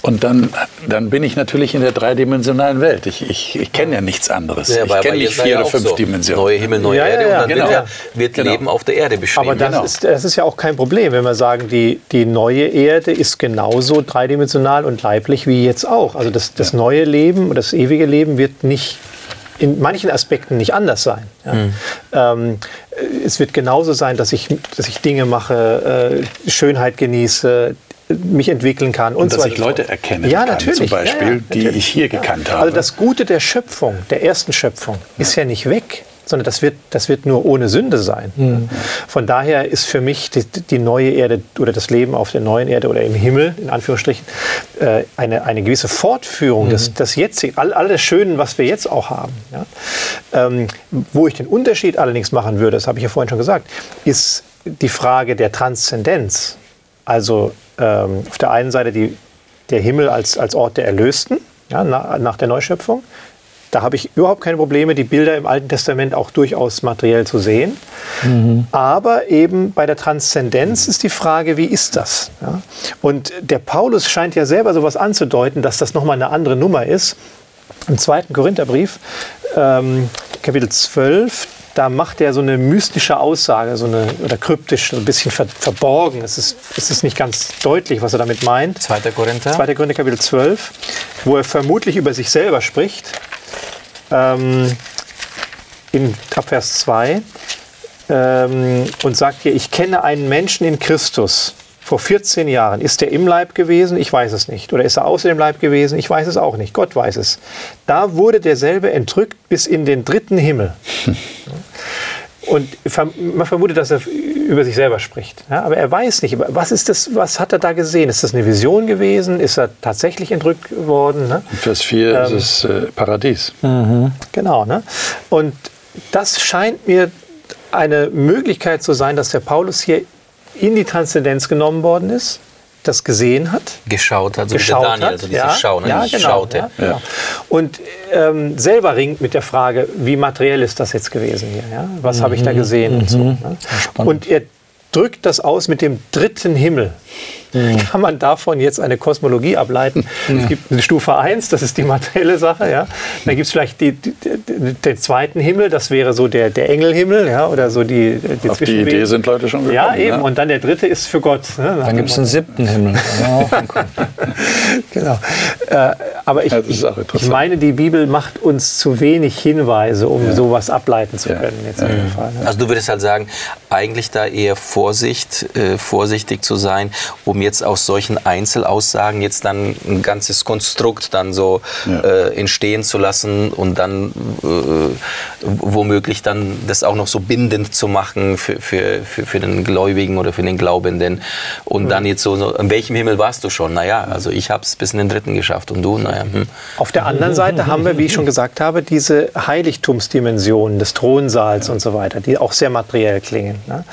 Und dann, dann bin ich natürlich in der dreidimensionalen Welt. Ich, ich, ich kenne ja nichts anderes. Ja, ich kenne nicht vier ja oder auch fünf so. Dimensionen. Neue Himmel, neue Ja, ja, Erde. ja, und dann genau. wird, Genau. Leben auf der Erde beschrieben. Aber das, Genau. ist, das ist ja auch kein Problem, wenn wir sagen, die, die neue Erde ist genauso dreidimensional und leiblich wie jetzt auch. Also das, das neue Leben und das ewige Leben wird nicht in manchen Aspekten nicht anders sein. Ja. Ähm, es wird genauso sein, dass ich, dass ich Dinge mache, äh, Schönheit genieße, mich entwickeln kann und, Und so dass ich so Leute fort. erkennen ja, kann, natürlich. zum Beispiel, ja, ja, die ich hier gekannt habe. Also das Gute der Schöpfung, der ersten Schöpfung, ist ja nicht weg, sondern das wird, das wird nur ohne Sünde sein. Von daher ist für mich die, die neue Erde oder das Leben auf der neuen Erde oder im Himmel, in Anführungsstrichen, äh, eine, eine gewisse Fortführung des, des jetzigen, all, all das Schöne, was wir jetzt auch haben. Ja? Ähm, wo ich den Unterschied allerdings machen würde, das habe ich ja vorhin schon gesagt, ist die Frage der Transzendenz. Also ähm, auf der einen Seite die, der Himmel als, als Ort der Erlösten, ja, na, nach der Neuschöpfung. Da habe ich überhaupt keine Probleme, die Bilder im Alten Testament auch durchaus materiell zu sehen. Aber eben bei der Transzendenz ist die Frage, wie ist das? Ja? Und der Paulus scheint ja selber sowas anzudeuten, dass das nochmal eine andere Nummer ist. Im zweiten Korintherbrief, ähm, Kapitel 12, da macht er so eine mystische Aussage, so eine, oder kryptisch, so ein bisschen ver verborgen. Es ist, es ist nicht ganz deutlich, was er damit meint. 2. Korinther. 2. Korinther Kapitel 12, wo er vermutlich über sich selber spricht. Ähm, in ab Vers 2 ähm, und sagt hier, ich kenne einen Menschen in Christus. Vor 14 Jahren. Ist er im Leib gewesen? Ich weiß es nicht. Oder ist er außer dem Leib gewesen? Ich weiß es auch nicht. Gott weiß es. Da wurde derselbe entrückt bis in den dritten Himmel. Und man vermutet, dass er über sich selber spricht. Ja, aber er weiß nicht, was ist das, was hat er da gesehen? Ist das eine Vision gewesen? Ist er tatsächlich entrückt worden? Ne? Vers 4 Ähm, ist es äh, Paradies. Genau. Ne? Und das scheint mir eine Möglichkeit zu sein, dass der Paulus hier in die Transzendenz genommen worden ist, das gesehen hat, geschaut hat, so wie der geschaut Daniel, hat. also dieses Schauen, ne? ja, genau, Schaute. Ja, genau. Und ähm, selber ringt mit der Frage, wie materiell ist das jetzt gewesen hier? Ja? Was habe ich da gesehen und so. Ne? Und er drückt das aus mit dem dritten Himmel. Kann man davon jetzt eine Kosmologie ableiten? Es gibt eine Stufe 1, das ist die materielle Sache. Ja? Dann gibt es vielleicht die, die, die, den zweiten Himmel, das wäre so der, der Engelhimmel ja? oder so die, die Auf die Idee sind Leute schon gekommen. Ja, eben. Ne? Und dann der dritte ist für Gott. Ne? Dann gibt es einen siebten Himmel. Ja, genau. Äh, aber ich, ich, meine, die Bibel macht uns zu wenig Hinweise, um sowas ableiten zu Ja. können. Jetzt Fall, ne? Also du würdest halt sagen, eigentlich da eher Vorsicht, äh, vorsichtig zu sein, um jetzt aus solchen Einzelaussagen jetzt dann ein ganzes Konstrukt dann so Ja. äh, entstehen zu lassen und dann äh, womöglich dann das auch noch so bindend zu machen für, für, für, für den Gläubigen oder für den Glaubenden. Und dann jetzt so, so, in welchem Himmel warst du schon? Naja, also ich habe es bis in den dritten geschafft und du, naja. Hm. Auf der anderen Seite haben wir, wie ich schon gesagt habe, diese Heiligtumsdimensionen des Thronsaals und so weiter, die auch sehr materiell klingen. Ne?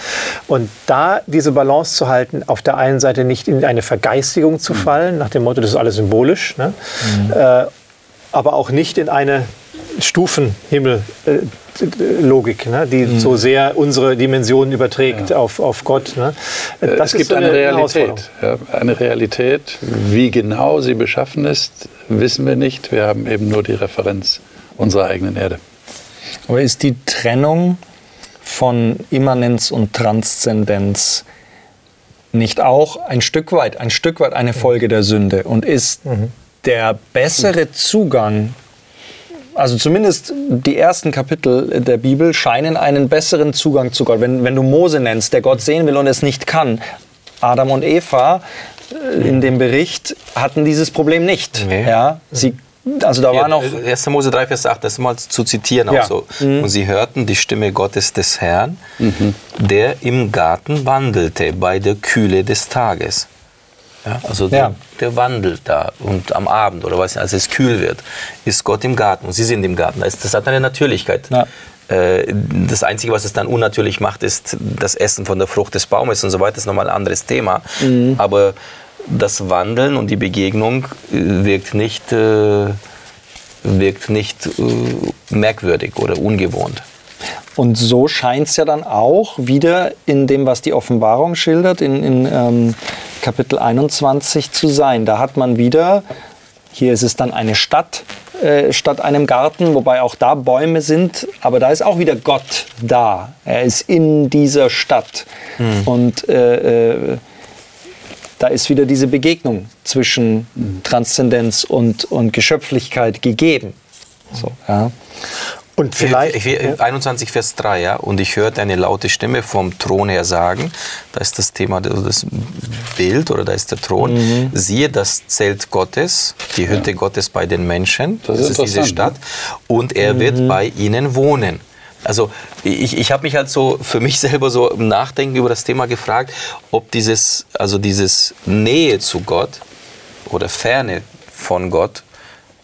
Und da diese Balance zu halten, auf der einen Seite nicht in eine Vergeistigung zu fallen, nach dem Motto, das ist alles symbolisch, ne? äh, aber auch nicht in eine Stufenhimmel-Logik, ne? die so sehr unsere Dimensionen überträgt auf, auf Gott. Ne? Das es gibt ist so eine Herausforderung. Realität. Ja, eine Realität. Wie genau sie beschaffen ist, wissen wir nicht. Wir haben eben nur die Referenz unserer eigenen Erde. Aber ist die Trennung von Immanenz und Transzendenz nicht auch ein Stück weit, ein Stück weit eine Folge der Sünde und ist der bessere Zugang, also zumindest die ersten Kapitel der Bibel scheinen einen besseren Zugang zu Gott. Wenn, wenn du Mose nennst, der Gott sehen will und es nicht kann, Adam und Eva äh, in dem Bericht hatten dieses Problem nicht. Nee. Ja, sie, also da war noch 1. Mose 3, Vers 8, das mal zu zitieren auch Ja. so. Und sie hörten die Stimme Gottes des Herrn, der im Garten wandelte bei der Kühle des Tages. Ja, also der, Ja. der wandelt da und am Abend oder was, als es kühl wird, ist Gott im Garten und sie sind im Garten. Das, das hat eine Natürlichkeit. Ja. Äh, Das Einzige, was es dann unnatürlich macht, ist das Essen von der Frucht des Baumes und so weiter. Das ist nochmal ein anderes Thema. Aber das Wandeln und die Begegnung äh, wirkt nicht, äh, wirkt nicht äh, merkwürdig oder ungewohnt. Und so scheint es ja dann auch wieder in dem, was die Offenbarung schildert, in, in ähm, Kapitel 21 zu sein. Da hat man wieder, hier ist es dann eine Stadt äh, statt einem Garten, wobei auch da Bäume sind, aber da ist auch wieder Gott da. Er ist in dieser Stadt. Und äh, äh, da ist wieder diese Begegnung zwischen Transzendenz und, und Geschöpflichkeit gegeben. So, ja. Und vielleicht, Ich, ich, 21 Vers 3, ja. Und ich hörte eine laute Stimme vom Thron her sagen, da ist das Thema, also das Bild oder da ist der Thron. Mhm. Siehe das Zelt Gottes, die Hütte Gottes bei den Menschen. Das ist diese interessant, Stadt. Und er Mhm. wird bei ihnen wohnen. Also ich, ich habe mich halt so für mich selber so im Nachdenken über das Thema gefragt, ob dieses, also dieses Nähe zu Gott oder Ferne von Gott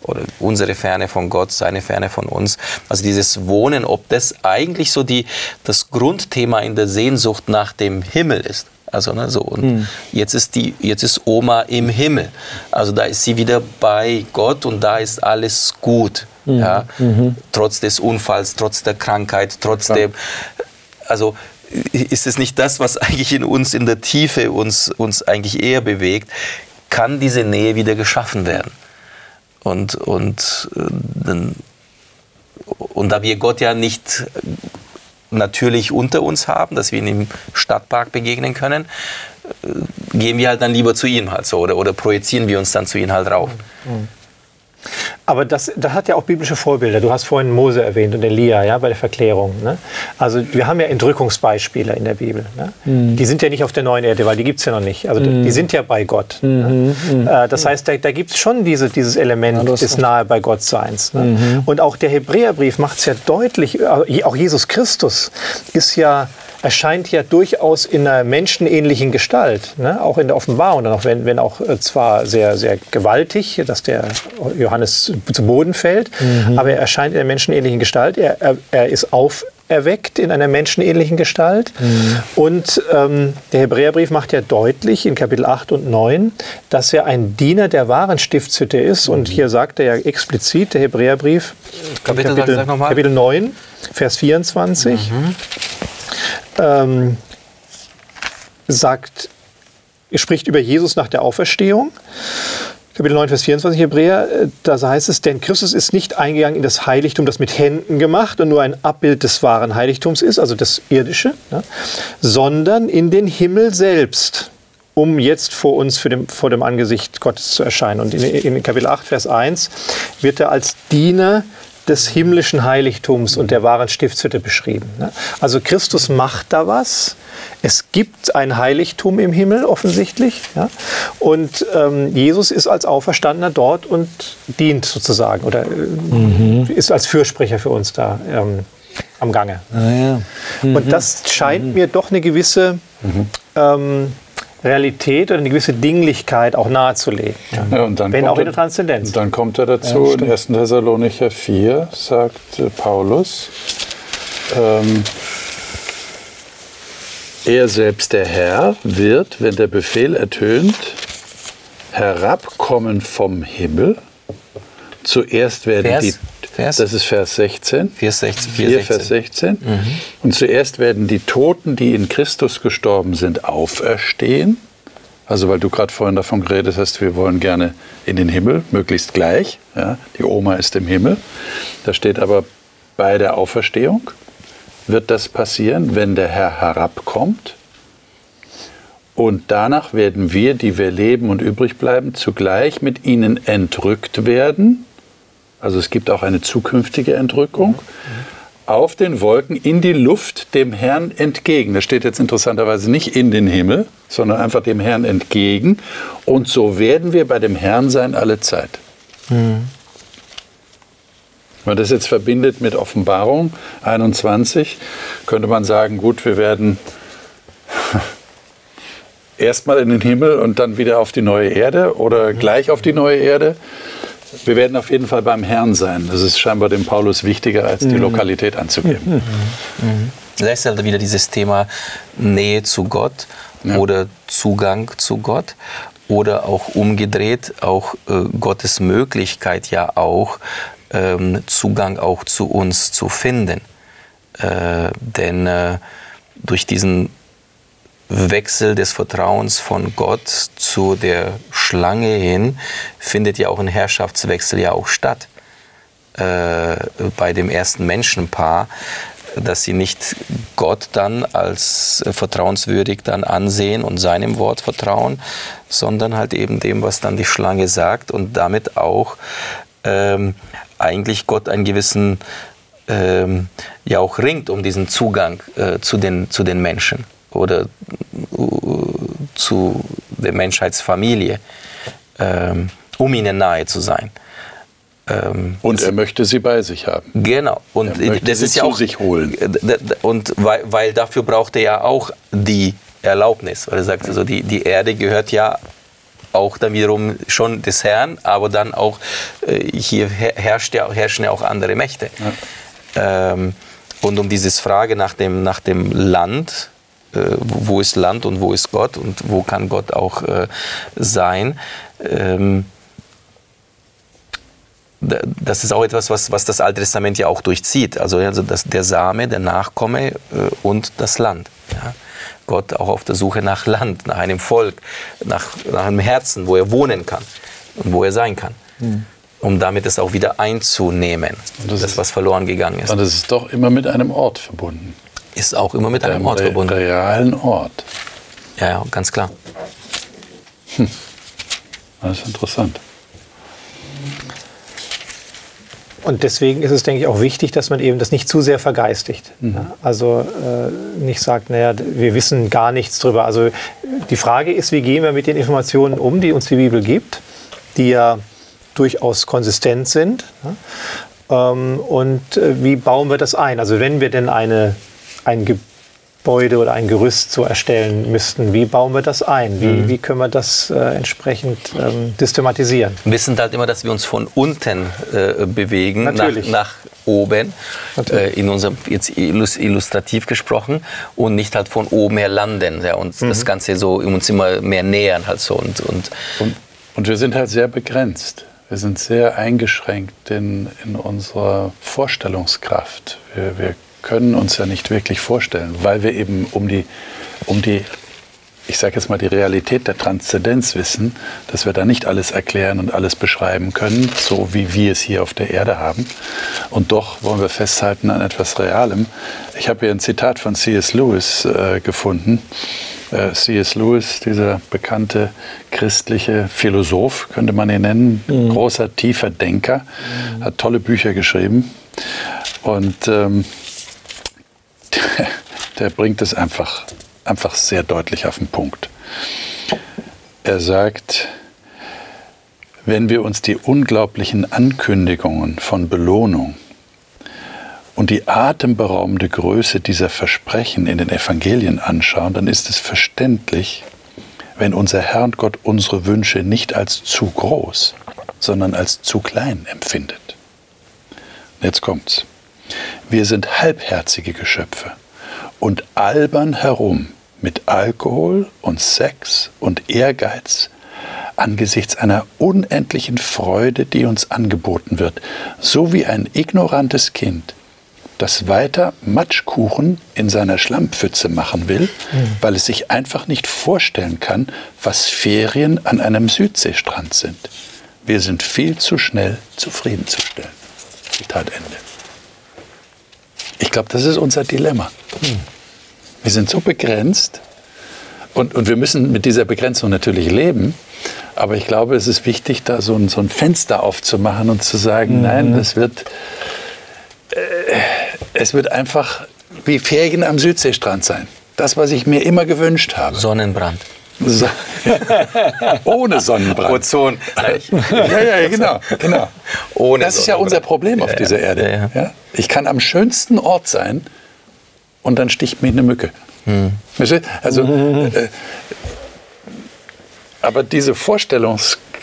oder unsere Ferne von Gott, seine Ferne von uns. Also dieses Wohnen, ob das eigentlich so die, das Grundthema in der Sehnsucht nach dem Himmel ist. Also ne, so und jetzt ist die jetzt ist Oma im Himmel. Also da ist sie wieder bei Gott und da ist alles gut. Ja? Trotz des Unfalls, trotz der Krankheit, trotzdem. Also ist es nicht das, was eigentlich in uns in der Tiefe uns uns eigentlich eher bewegt? Kann diese Nähe wieder geschaffen werden? Und, und, äh, dann, und da wir Gott ja nicht natürlich unter uns haben, dass wir ihn im Stadtpark begegnen können, äh, gehen wir halt dann lieber zu ihm halt so oder, oder projizieren wir uns dann zu ihm halt rauf. Aber das, das hat ja auch biblische Vorbilder. Du hast vorhin Mose erwähnt und Elia ja, bei der Verklärung. Ne? Also wir haben ja Entrückungsbeispiele in der Bibel. Ne? Die sind ja nicht auf der neuen Erde, weil die gibt es ja noch nicht. Also die sind ja bei Gott. Ne? Äh, das heißt, da, da gibt es schon diese, dieses Element des nahe bei Gott Seins. Ne? Und auch der Hebräerbrief macht es ja deutlich, äh, auch Jesus Christus ist ja erscheint ja durchaus in einer menschenähnlichen Gestalt, ne? auch in der Offenbarung, dann auch wenn, wenn auch äh, zwar sehr, sehr gewaltig, dass der Johannes zu, Boden fällt, aber er erscheint in der menschenähnlichen Gestalt, er, er, er ist auferweckt in einer menschenähnlichen Gestalt. Und ähm, der Hebräerbrief macht ja deutlich in Kapitel 8 und 9, dass er ein Diener der wahren Stiftshütte ist. Und hier sagt er ja explizit, der Hebräerbrief, Kapitel, Kapitel. Kapitel 9, Vers 24. Ähm, sagt, spricht über Jesus nach der Auferstehung. Kapitel 9, Vers 24 Hebräer, äh, da heißt es, denn Christus ist nicht eingegangen in das Heiligtum, das mit Händen gemacht und nur ein Abbild des wahren Heiligtums ist, also das irdische, ne, sondern in den Himmel selbst, um jetzt vor uns, dem, vor dem Angesicht Gottes zu erscheinen. Und in, in Kapitel 8, Vers 1 wird er als Diener des himmlischen Heiligtums und der wahren Stiftshütte beschrieben. Ne? Also Christus macht da was. Es gibt ein Heiligtum im Himmel offensichtlich. Und ähm, Jesus ist als Auferstandener dort und dient sozusagen oder äh, mhm. ist als Fürsprecher für uns da ähm, am Gange. Ah, ja. mhm. Und das scheint mhm. mir doch eine gewisse mhm. ähm, Realität oder eine gewisse Dinglichkeit auch nahezulegen. Ja, und dann Wenn auch in der Transzendenz. Und dann kommt er dazu, ja, in 1. Thessalonicher 4 sagt äh, Paulus, ähm, er selbst, der Herr, wird, wenn der Befehl ertönt, herabkommen vom Himmel. Zuerst werden Vers, die Vers? Das ist Vers 16. Vers 16. 4, 4 Vers 16. Mhm. Und zuerst werden die Toten, die in Christus gestorben sind, auferstehen. Also weil du gerade vorhin davon geredet hast, wir wollen gerne in den Himmel, möglichst gleich. Ja, die Oma ist im Himmel. Da steht aber bei der Auferstehung wird das passieren, wenn der Herr herabkommt. Und danach werden wir, die wir leben und übrig bleiben, zugleich mit ihnen entrückt werden also es gibt auch eine zukünftige Entrückung, auf den Wolken in die Luft dem Herrn entgegen. Das steht jetzt interessanterweise nicht in den Himmel, sondern einfach dem Herrn entgegen. Und so werden wir bei dem Herrn sein alle Zeit. Mhm. Wenn man das jetzt verbindet mit Offenbarung 21, könnte man sagen, gut, wir werden erstmal in den Himmel und dann wieder auf die neue Erde oder gleich auf die neue Erde. Wir werden auf jeden Fall beim Herrn sein. Das ist scheinbar dem Paulus wichtiger, als die mhm. Lokalität anzugeben. Mhm. Mhm. Da ist halt wieder dieses Thema Nähe zu Gott ja. oder Zugang zu Gott oder auch umgedreht, auch äh, Gottes Möglichkeit ja auch, ähm, Zugang auch zu uns zu finden. Äh, denn äh, durch diesen Wechsel des Vertrauens von Gott zu der Schlange hin findet ja auch ein Herrschaftswechsel ja auch statt. Äh, bei dem ersten Menschenpaar, dass sie nicht Gott dann als vertrauenswürdig dann ansehen und seinem Wort vertrauen, sondern halt eben dem, was dann die Schlange sagt und damit auch ähm, eigentlich Gott einen gewissen ähm, ja auch ringt um diesen Zugang äh, zu, den, zu den Menschen oder äh, zu der Menschheitsfamilie, ähm, um ihnen nahe zu sein. Ähm, und er möchte sie bei sich haben. Genau. Und er das ist ja auch sich holen. Und weil, weil, dafür braucht er ja auch die Erlaubnis, weil er sagt, also die, die Erde gehört ja auch dann wiederum schon des Herrn, aber dann auch äh, hier herrscht ja, herrschen ja auch andere Mächte. Ja. Ähm, und um diese Frage nach dem, nach dem Land, äh, wo ist Land und wo ist Gott und wo kann Gott auch äh, sein. Ähm, das ist auch etwas, was, was das Alte Testament ja auch durchzieht. Also, also das, der Same, der Nachkomme äh, und das Land. Ja. Gott auch auf der Suche nach Land, nach einem Volk, nach, nach einem Herzen, wo er wohnen kann und wo er sein kann. Mhm. Um damit es auch wieder einzunehmen, das, das, was verloren gegangen ist. Und das ist doch immer mit einem Ort verbunden ist auch immer mit einem Ort verbunden. realen Ort. Ja, ja, ganz klar. Hm. Das ist interessant. Und deswegen ist es, denke ich, auch wichtig, dass man eben das nicht zu sehr vergeistigt. Mhm. Also äh, nicht sagt, naja, wir wissen gar nichts drüber. Also die Frage ist, wie gehen wir mit den Informationen um, die uns die Bibel gibt, die ja durchaus konsistent sind. Ähm, und äh, wie bauen wir das ein? Also wenn wir denn eine ein Gebäude oder ein Gerüst so erstellen müssten. Wie bauen wir das ein? Wie, mhm. wie können wir das äh, entsprechend ähm, systematisieren? Wir sind halt immer, dass wir uns von unten äh, bewegen nach, nach, oben, äh, in unserem, jetzt illustrativ gesprochen, und nicht halt von oben her landen ja, und mhm. das Ganze so uns immer mehr nähern halt so. Und, und, und, und wir sind halt sehr begrenzt. Wir sind sehr eingeschränkt in, in unserer Vorstellungskraft. Wir, wir können uns ja nicht wirklich vorstellen, weil wir eben um die, um die ich sage jetzt mal, die Realität der Transzendenz wissen, dass wir da nicht alles erklären und alles beschreiben können, so wie wir es hier auf der Erde haben. Und doch wollen wir festhalten an etwas Realem. Ich habe hier ein Zitat von C.S. Lewis äh, gefunden. Äh, C.S. Lewis, dieser bekannte christliche Philosoph, könnte man ihn nennen, mhm. großer, tiefer Denker, mhm. hat tolle Bücher geschrieben. Und ähm, der, bringt es einfach einfach sehr deutlich auf den Punkt. Er sagt, wenn wir uns die unglaublichen Ankündigungen von Belohnung und die atemberaubende Größe dieser Versprechen in den Evangelien anschauen, dann ist es verständlich, wenn unser Herr und Gott unsere Wünsche nicht als zu groß, sondern als zu klein empfindet. jetzt kommt's. Wir sind halbherzige Geschöpfe und albern herum mit Alkohol und Sex und Ehrgeiz angesichts einer unendlichen Freude, die uns angeboten wird, so wie ein ignorantes Kind, das weiter Matschkuchen in seiner Schlammpfütze machen will, mhm. weil es sich einfach nicht vorstellen kann, was Ferien an einem Südseestrand sind. Wir sind viel zu schnell zufriedenzustellen. Zitat Ende. Ich glaube, das ist unser Dilemma. Wir sind so begrenzt und, und wir müssen mit dieser Begrenzung natürlich leben. Aber ich glaube, es ist wichtig, da so ein, so ein Fenster aufzumachen und zu sagen, mhm. nein, das wird, äh, es wird einfach wie Ferien am Südseestrand sein. Das, was ich mir immer gewünscht habe. Sonnenbrand. So. Ohne Sonnenbrand. Ozon. ja, ja, genau. genau. Ohne das ist ja unser Problem auf dieser Erde. Ja, Ich kann am schönsten Ort sein, und dann sticht mich eine Mücke. Hm. Also, äh, aber diese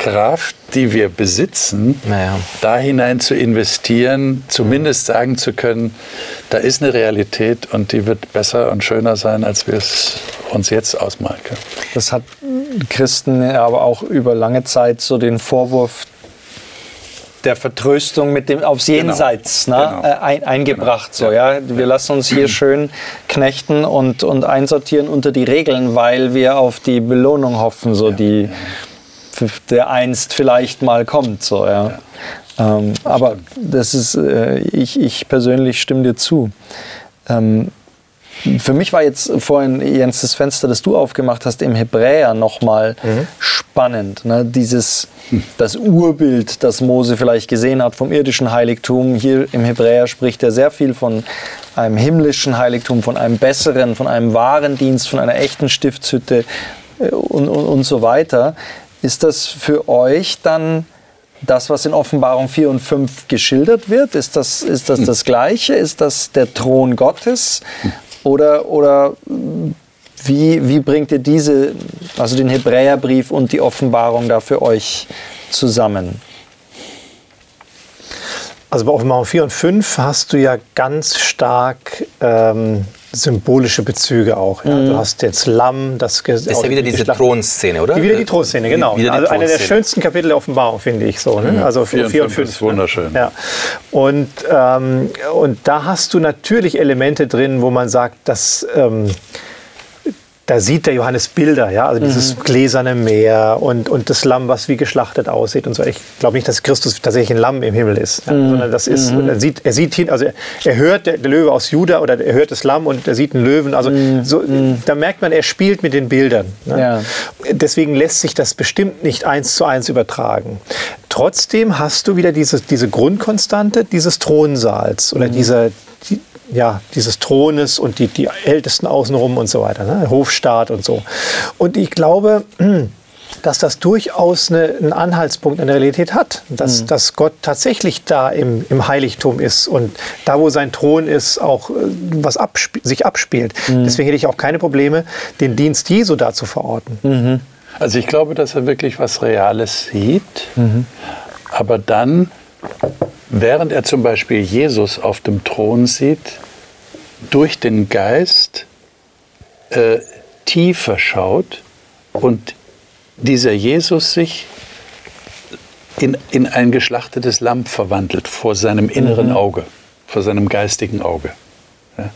Vorstellungskraft, die wir besitzen, naja. da hinein zu investieren, zumindest sagen zu können, da ist eine Realität und die wird besser und schöner sein, als wir es uns jetzt ausmalen können. Das hat Christen aber auch über lange Zeit so den Vorwurf der Vertröstung mit dem aufs genau. Jenseits genau. Ne, genau. ein, eingebracht. Genau. So, ja? Wir lassen uns hier schön knechten und, und einsortieren unter die Regeln, weil wir auf die Belohnung hoffen, so die der einst vielleicht mal kommt. So, ja. Ähm, aber das ist, äh, ich, ich persönlich stimme dir zu. Ähm, für mich war jetzt vorhin, Jens, das Fenster, das du aufgemacht hast, im Hebräer nochmal mhm. spannend. Ne? Dieses, das Urbild, das Mose vielleicht gesehen hat vom irdischen Heiligtum. Hier im Hebräer spricht er sehr viel von einem himmlischen Heiligtum, von einem besseren, von einem wahren Dienst, von einer echten Stiftshütte äh, und, und, und so weiter. Ist das für euch dann das, was in Offenbarung 4 und 5 geschildert wird? Ist das ist das, das Gleiche? Ist das der Thron Gottes? Oder, oder wie, wie bringt ihr diese, also den Hebräerbrief und die Offenbarung da für euch zusammen? Also bei Offenbarung 4 und 5 hast du ja ganz stark ähm, symbolische Bezüge auch. Ja. Mhm. Du hast jetzt Lamm, das Das ist ja wieder diese Thronszene, oder? Wieder die Thronszene, genau. Die also eine der schönsten Kapitel der Offenbarung, finde ich so. Ne? Mhm. Also 4 und 5 ist ne? wunderschön. Ja. Und, ähm, und da hast du natürlich Elemente drin, wo man sagt, dass ähm, da sieht der Johannes Bilder, ja, also dieses mhm. gläserne Meer und, und das Lamm, was wie geschlachtet aussieht und so. Ich glaube nicht, dass Christus tatsächlich ein Lamm im Himmel ist, ja, mhm. sondern das ist, mhm. er sieht, er sieht hin, also er hört der, der, Löwe aus Juda oder er hört das Lamm und er sieht einen Löwen. Also mhm. so, mhm. da merkt man, er spielt mit den Bildern. Ne? Ja. Deswegen lässt sich das bestimmt nicht eins zu eins übertragen. Trotzdem hast du wieder diese, diese Grundkonstante dieses Thronsaals oder mhm. dieser die, ja, dieses Thrones und die, die Ältesten außenrum und so weiter, ne? Hofstaat und so. Und ich glaube, dass das durchaus eine, einen Anhaltspunkt in der Realität hat, dass, mhm. dass Gott tatsächlich da im, im Heiligtum ist und da, wo sein Thron ist, auch äh, was absp sich abspielt. Mhm. Deswegen hätte ich auch keine Probleme, den Dienst Jesu da zu verorten. Mhm. Also ich glaube, dass er wirklich was Reales sieht, mhm. aber dann während er zum Beispiel Jesus auf dem Thron sieht, durch den Geist äh, tiefer schaut und dieser Jesus sich in, in ein geschlachtetes Lamm verwandelt vor seinem inneren mhm. Auge, vor seinem geistigen Auge. Ja,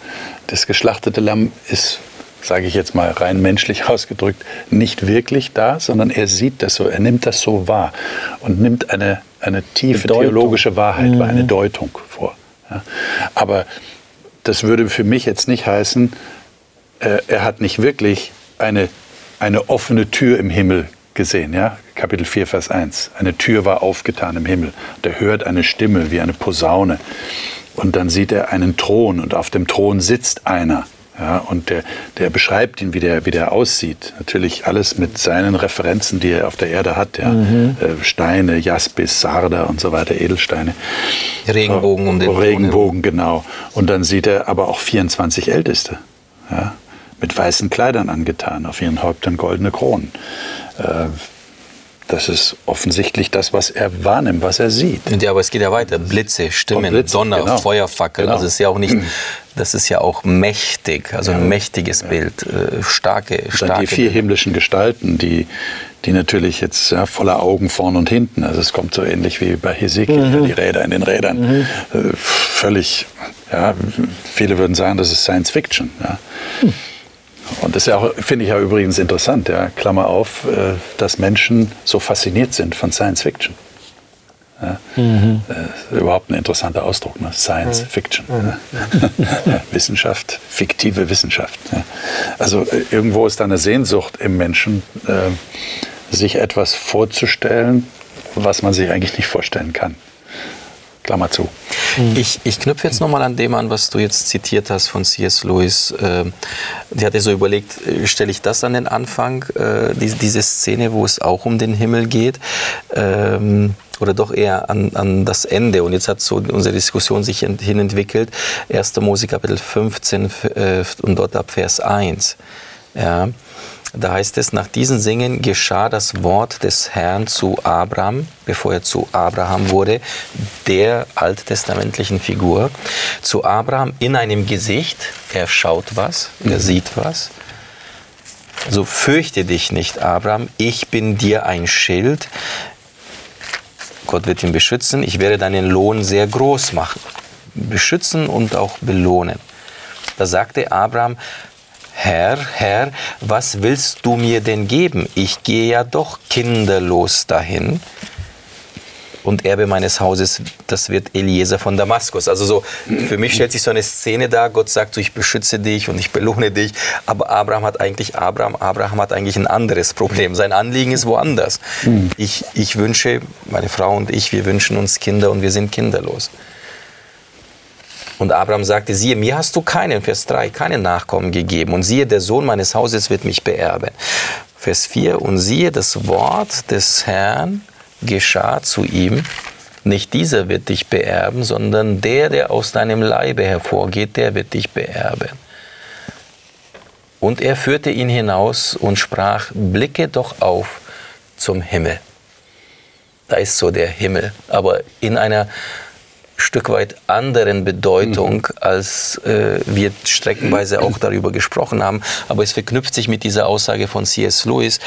das geschlachtete Lamm ist sage ich jetzt mal rein menschlich ausgedrückt, nicht wirklich da, sondern er sieht das so, er nimmt das so wahr und nimmt eine, eine tiefe Bedeutung. theologische Wahrheit, mhm. eine Deutung vor. Ja. Aber das würde für mich jetzt nicht heißen, äh, er hat nicht wirklich eine, eine offene Tür im Himmel gesehen, ja? Kapitel 4, Vers 1. Eine Tür war aufgetan im Himmel. Und er hört eine Stimme wie eine Posaune. Und dann sieht er einen Thron und auf dem Thron sitzt einer. Ja, und der, der beschreibt ihn, wie der, wie der aussieht. Natürlich alles mit seinen Referenzen, die er auf der Erde hat. Ja. Mhm. Äh, Steine, Jaspis, Sarder und so weiter, Edelsteine. Regenbogen um den Regenbogen, genau. Und dann sieht er aber auch 24 Älteste. Ja, mit weißen Kleidern angetan, auf ihren Häuptern goldene Kronen. Äh, das ist offensichtlich das, was er wahrnimmt, was er sieht. Ja, aber es geht ja weiter. Blitze, Stimmen, Blitze, Donner, genau. Feuerfackel. Genau. Also ist ja auch nicht, das ist ja auch mächtig, also ein mächtiges Ja. Bild, äh, starke, Dann starke. die vier himmlischen Gestalten, die, die natürlich jetzt ja, voller Augen vorn und hinten, also es kommt so ähnlich wie bei Hesekiel, ja, die Räder in den Rädern, äh, völlig, ja, viele würden sagen, das ist Science Fiction. Ja. Und das ist ja auch, finde ich ja übrigens interessant, ja, Klammer auf, äh, dass Menschen so fasziniert sind von Science Fiction. Ja, äh, überhaupt ein interessanter Ausdruck, ne? Science Fiction. Ja. Wissenschaft, fiktive Wissenschaft. Ja. Also äh, irgendwo ist da eine Sehnsucht im Menschen, äh, sich etwas vorzustellen, was man sich eigentlich nicht vorstellen kann. Klammer zu. Ich, ich knüpfe jetzt nochmal an dem an, was du jetzt zitiert hast von C.S. Lewis. Ähm, Die hatte so überlegt, äh, stelle ich das an den Anfang, äh, diese, Szene, wo es auch um den Himmel geht, ähm, oder doch eher an, an das Ende. Und jetzt hat so unsere Diskussion sich ent- hin entwickelt. 1. Mose Kapitel 15 f- äh, und dort ab Vers 1. Ja. Da heißt es, nach diesen Singen geschah das Wort des Herrn zu Abraham, bevor er zu Abraham wurde, der alttestamentlichen Figur, zu Abraham in einem Gesicht, er schaut was, er sieht was. So fürchte dich nicht, Abraham, ich bin dir ein Schild. Gott wird ihn beschützen, ich werde deinen Lohn sehr groß machen. Beschützen und auch belohnen. Da sagte Abraham, Herr, Herr, was willst du mir denn geben? Ich gehe ja doch kinderlos dahin. Und Erbe meines Hauses, das wird Eliezer von Damaskus. Also so, für mich stellt sich so eine Szene dar, Gott sagt so, ich beschütze dich und ich belohne dich. Aber Abraham hat eigentlich, Abraham, Abraham hat eigentlich ein anderes Problem. Sein Anliegen ist woanders. Ich, ich wünsche, meine Frau und ich, wir wünschen uns Kinder und wir sind kinderlos. Und Abraham sagte, siehe, mir hast du keinen, Vers 3, keinen Nachkommen gegeben. Und siehe, der Sohn meines Hauses wird mich beerben. Vers 4, und siehe, das Wort des Herrn geschah zu ihm. Nicht dieser wird dich beerben, sondern der, der aus deinem Leibe hervorgeht, der wird dich beerben. Und er führte ihn hinaus und sprach, blicke doch auf zum Himmel. Da ist so der Himmel, aber in einer Stück weit anderen Bedeutung, als äh, wir streckenweise auch darüber gesprochen haben. Aber es verknüpft sich mit dieser Aussage von C.S. Lewis.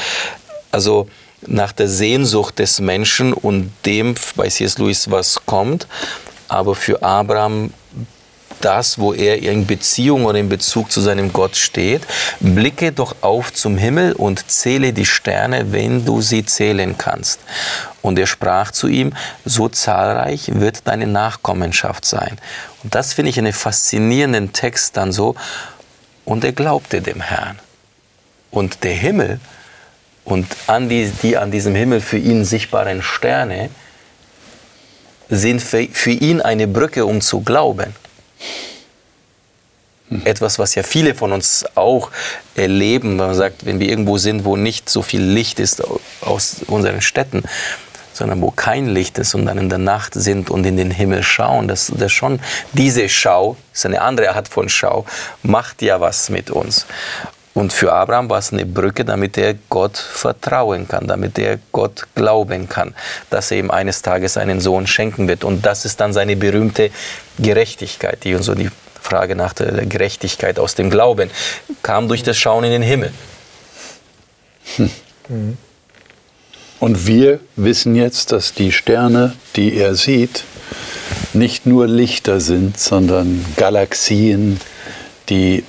Also nach der Sehnsucht des Menschen und dem bei C.S. Lewis, was kommt, aber für Abraham das, wo er in Beziehung oder in Bezug zu seinem Gott steht. Blicke doch auf zum Himmel und zähle die Sterne, wenn du sie zählen kannst. Und er sprach zu ihm, so zahlreich wird deine Nachkommenschaft sein. Und das finde ich einen faszinierenden Text dann so. Und er glaubte dem Herrn. Und der Himmel und an die, die an diesem Himmel für ihn sichtbaren Sterne sind für, für ihn eine Brücke, um zu glauben. Etwas, was ja viele von uns auch erleben, wenn man sagt, wenn wir irgendwo sind, wo nicht so viel Licht ist aus unseren Städten, sondern wo kein Licht ist und dann in der Nacht sind und in den Himmel schauen, dass das schon diese Schau, ist eine andere Art von Schau, macht ja was mit uns. Und für Abraham war es eine Brücke, damit er Gott vertrauen kann, damit er Gott glauben kann, dass er ihm eines Tages einen Sohn schenken wird. Und das ist dann seine berühmte Gerechtigkeit, die uns so die Frage nach der Gerechtigkeit aus dem Glauben kam durch das Schauen in den Himmel. Und wir wissen jetzt, dass die Sterne, die er sieht, nicht nur Lichter sind, sondern Galaxien, die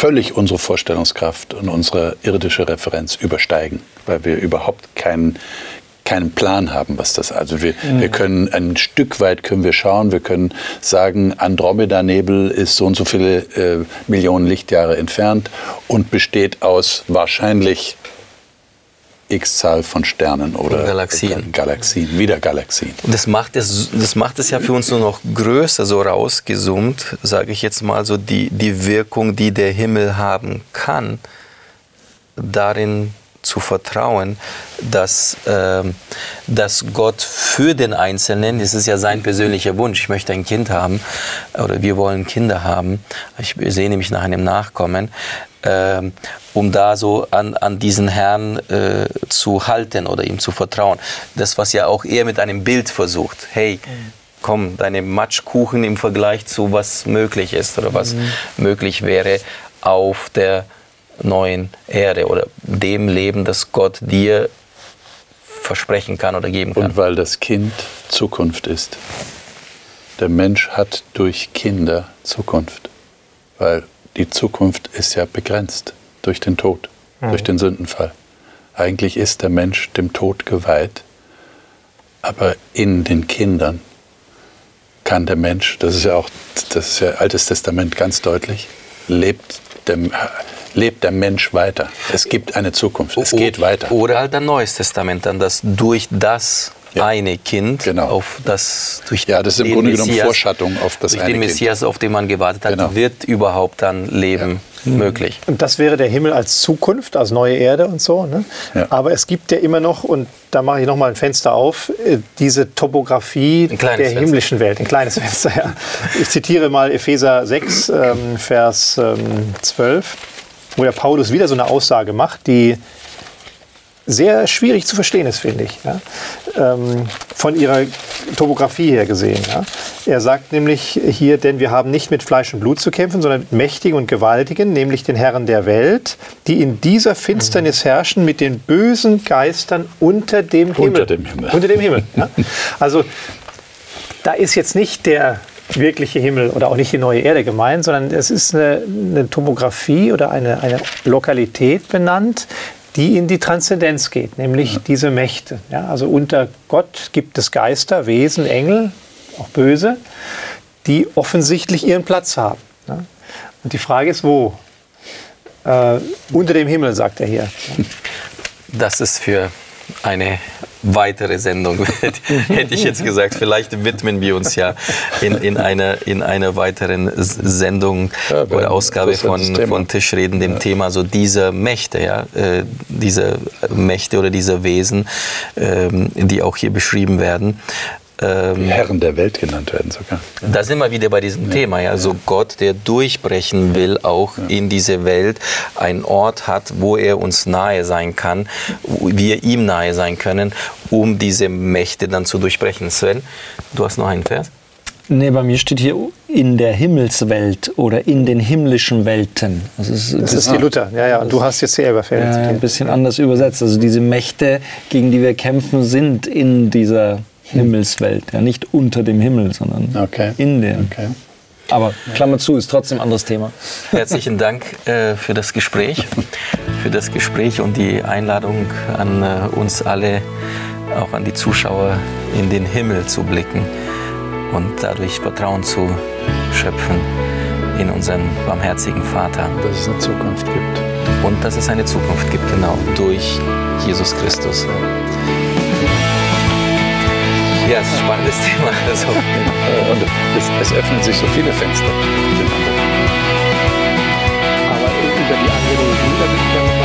völlig unsere Vorstellungskraft und unsere irdische Referenz übersteigen, weil wir überhaupt keinen keinen Plan haben, was das also wir, mhm. wir können ein Stück weit können wir schauen, wir können sagen Andromeda-Nebel ist so und so viele äh, Millionen Lichtjahre entfernt und besteht aus wahrscheinlich X-Zahl von Sternen oder Galaxien. Galaxien, wieder Galaxien. Das macht es, das macht es ja für uns nur noch größer, so rausgezoomt, sage ich jetzt mal so, die, die Wirkung, die der Himmel haben kann, darin zu vertrauen, dass, äh, dass Gott für den Einzelnen, das ist ja sein persönlicher Wunsch, ich möchte ein Kind haben oder wir wollen Kinder haben, ich sehne mich nach einem Nachkommen, äh, um da so an, an diesen Herrn äh, zu halten oder ihm zu vertrauen. Das, was ja auch er mit einem Bild versucht. Hey, komm, deine Matschkuchen im Vergleich zu was möglich ist oder was mhm. möglich wäre auf der neuen Erde oder dem Leben, das Gott dir versprechen kann oder geben kann. Und weil das Kind Zukunft ist. Der Mensch hat durch Kinder Zukunft, weil die Zukunft ist ja begrenzt durch den Tod, mhm. durch den Sündenfall. Eigentlich ist der Mensch dem Tod geweiht, aber in den Kindern kann der Mensch, das ist ja auch das ist ja Altes Testament ganz deutlich, lebt der, lebt der Mensch weiter. Es gibt eine Zukunft. Es geht weiter. Oder halt ein Neues Testament, dann das durch das ja. eine Kind, genau. auf das durch ja, das ist im Grunde genommen Vorschattung auf das durch eine den Messias, kind. auf den man gewartet hat, genau. wird überhaupt dann Leben ja. möglich. Und das wäre der Himmel als Zukunft, als neue Erde und so. Ne? Ja. Aber es gibt ja immer noch, und da mache ich noch mal ein Fenster auf, äh, diese Topografie der Fenster. himmlischen Welt, ein kleines Fenster. Ja. Ich zitiere mal Epheser 6, ähm, Vers ähm, 12 wo der Paulus wieder so eine Aussage macht, die sehr schwierig zu verstehen ist, finde ich. Ja? Ähm, von ihrer Topografie her gesehen. Ja? Er sagt nämlich hier, denn wir haben nicht mit Fleisch und Blut zu kämpfen, sondern mit Mächtigen und Gewaltigen, nämlich den Herren der Welt, die in dieser Finsternis herrschen mit den bösen Geistern unter dem Himmel. Unter dem Himmel. Unter dem Himmel. Ja? Also da ist jetzt nicht der wirkliche Himmel oder auch nicht die neue Erde gemeint, sondern es ist eine, eine Tomographie oder eine, eine Lokalität benannt, die in die Transzendenz geht, nämlich ja. diese Mächte. Ja, also unter Gott gibt es Geister, Wesen, Engel, auch böse, die offensichtlich ihren Platz haben. Ja. Und die Frage ist, wo? Äh, unter dem Himmel, sagt er hier. Das ist für eine weitere Sendung, hätte ich jetzt gesagt. Vielleicht widmen wir uns ja in, in, einer, in einer weiteren Sendung ja, oder Ausgabe von, von Tischreden dem ja. Thema so diese Mächte, ja, äh, diese Mächte oder diese Wesen, ähm, die auch hier beschrieben werden ähm, Herren der Welt genannt werden sogar. Da sind wir wieder bei diesem ja. Thema. Ja. Also Gott, der durchbrechen will, auch ja. in diese Welt, einen Ort hat, wo er uns nahe sein kann, wir ihm nahe sein können, um diese Mächte dann zu durchbrechen. Sven, du hast noch einen Vers? Nee, bei mir steht hier in der Himmelswelt oder in den himmlischen Welten. Das ist, das ist die Luther, ja, ja. Und du hast jetzt die Elberfeld. Ja, ein bisschen anders übersetzt. Also diese Mächte, gegen die wir kämpfen, sind in dieser Himmelswelt. Ja, nicht unter dem Himmel, sondern okay. in der. Okay. Aber Klammer zu, ist trotzdem ein anderes Thema. Herzlichen Dank äh, für das Gespräch, für das Gespräch und die Einladung an äh, uns alle, auch an die Zuschauer, in den Himmel zu blicken und dadurch Vertrauen zu schöpfen in unseren barmherzigen Vater. Dass es eine Zukunft gibt. Und dass es eine Zukunft gibt, genau, durch Jesus Christus. Ja, es ist ein spannendes Thema. Also, und es, es öffnen sich so viele Fenster. Aber über die Analogie, da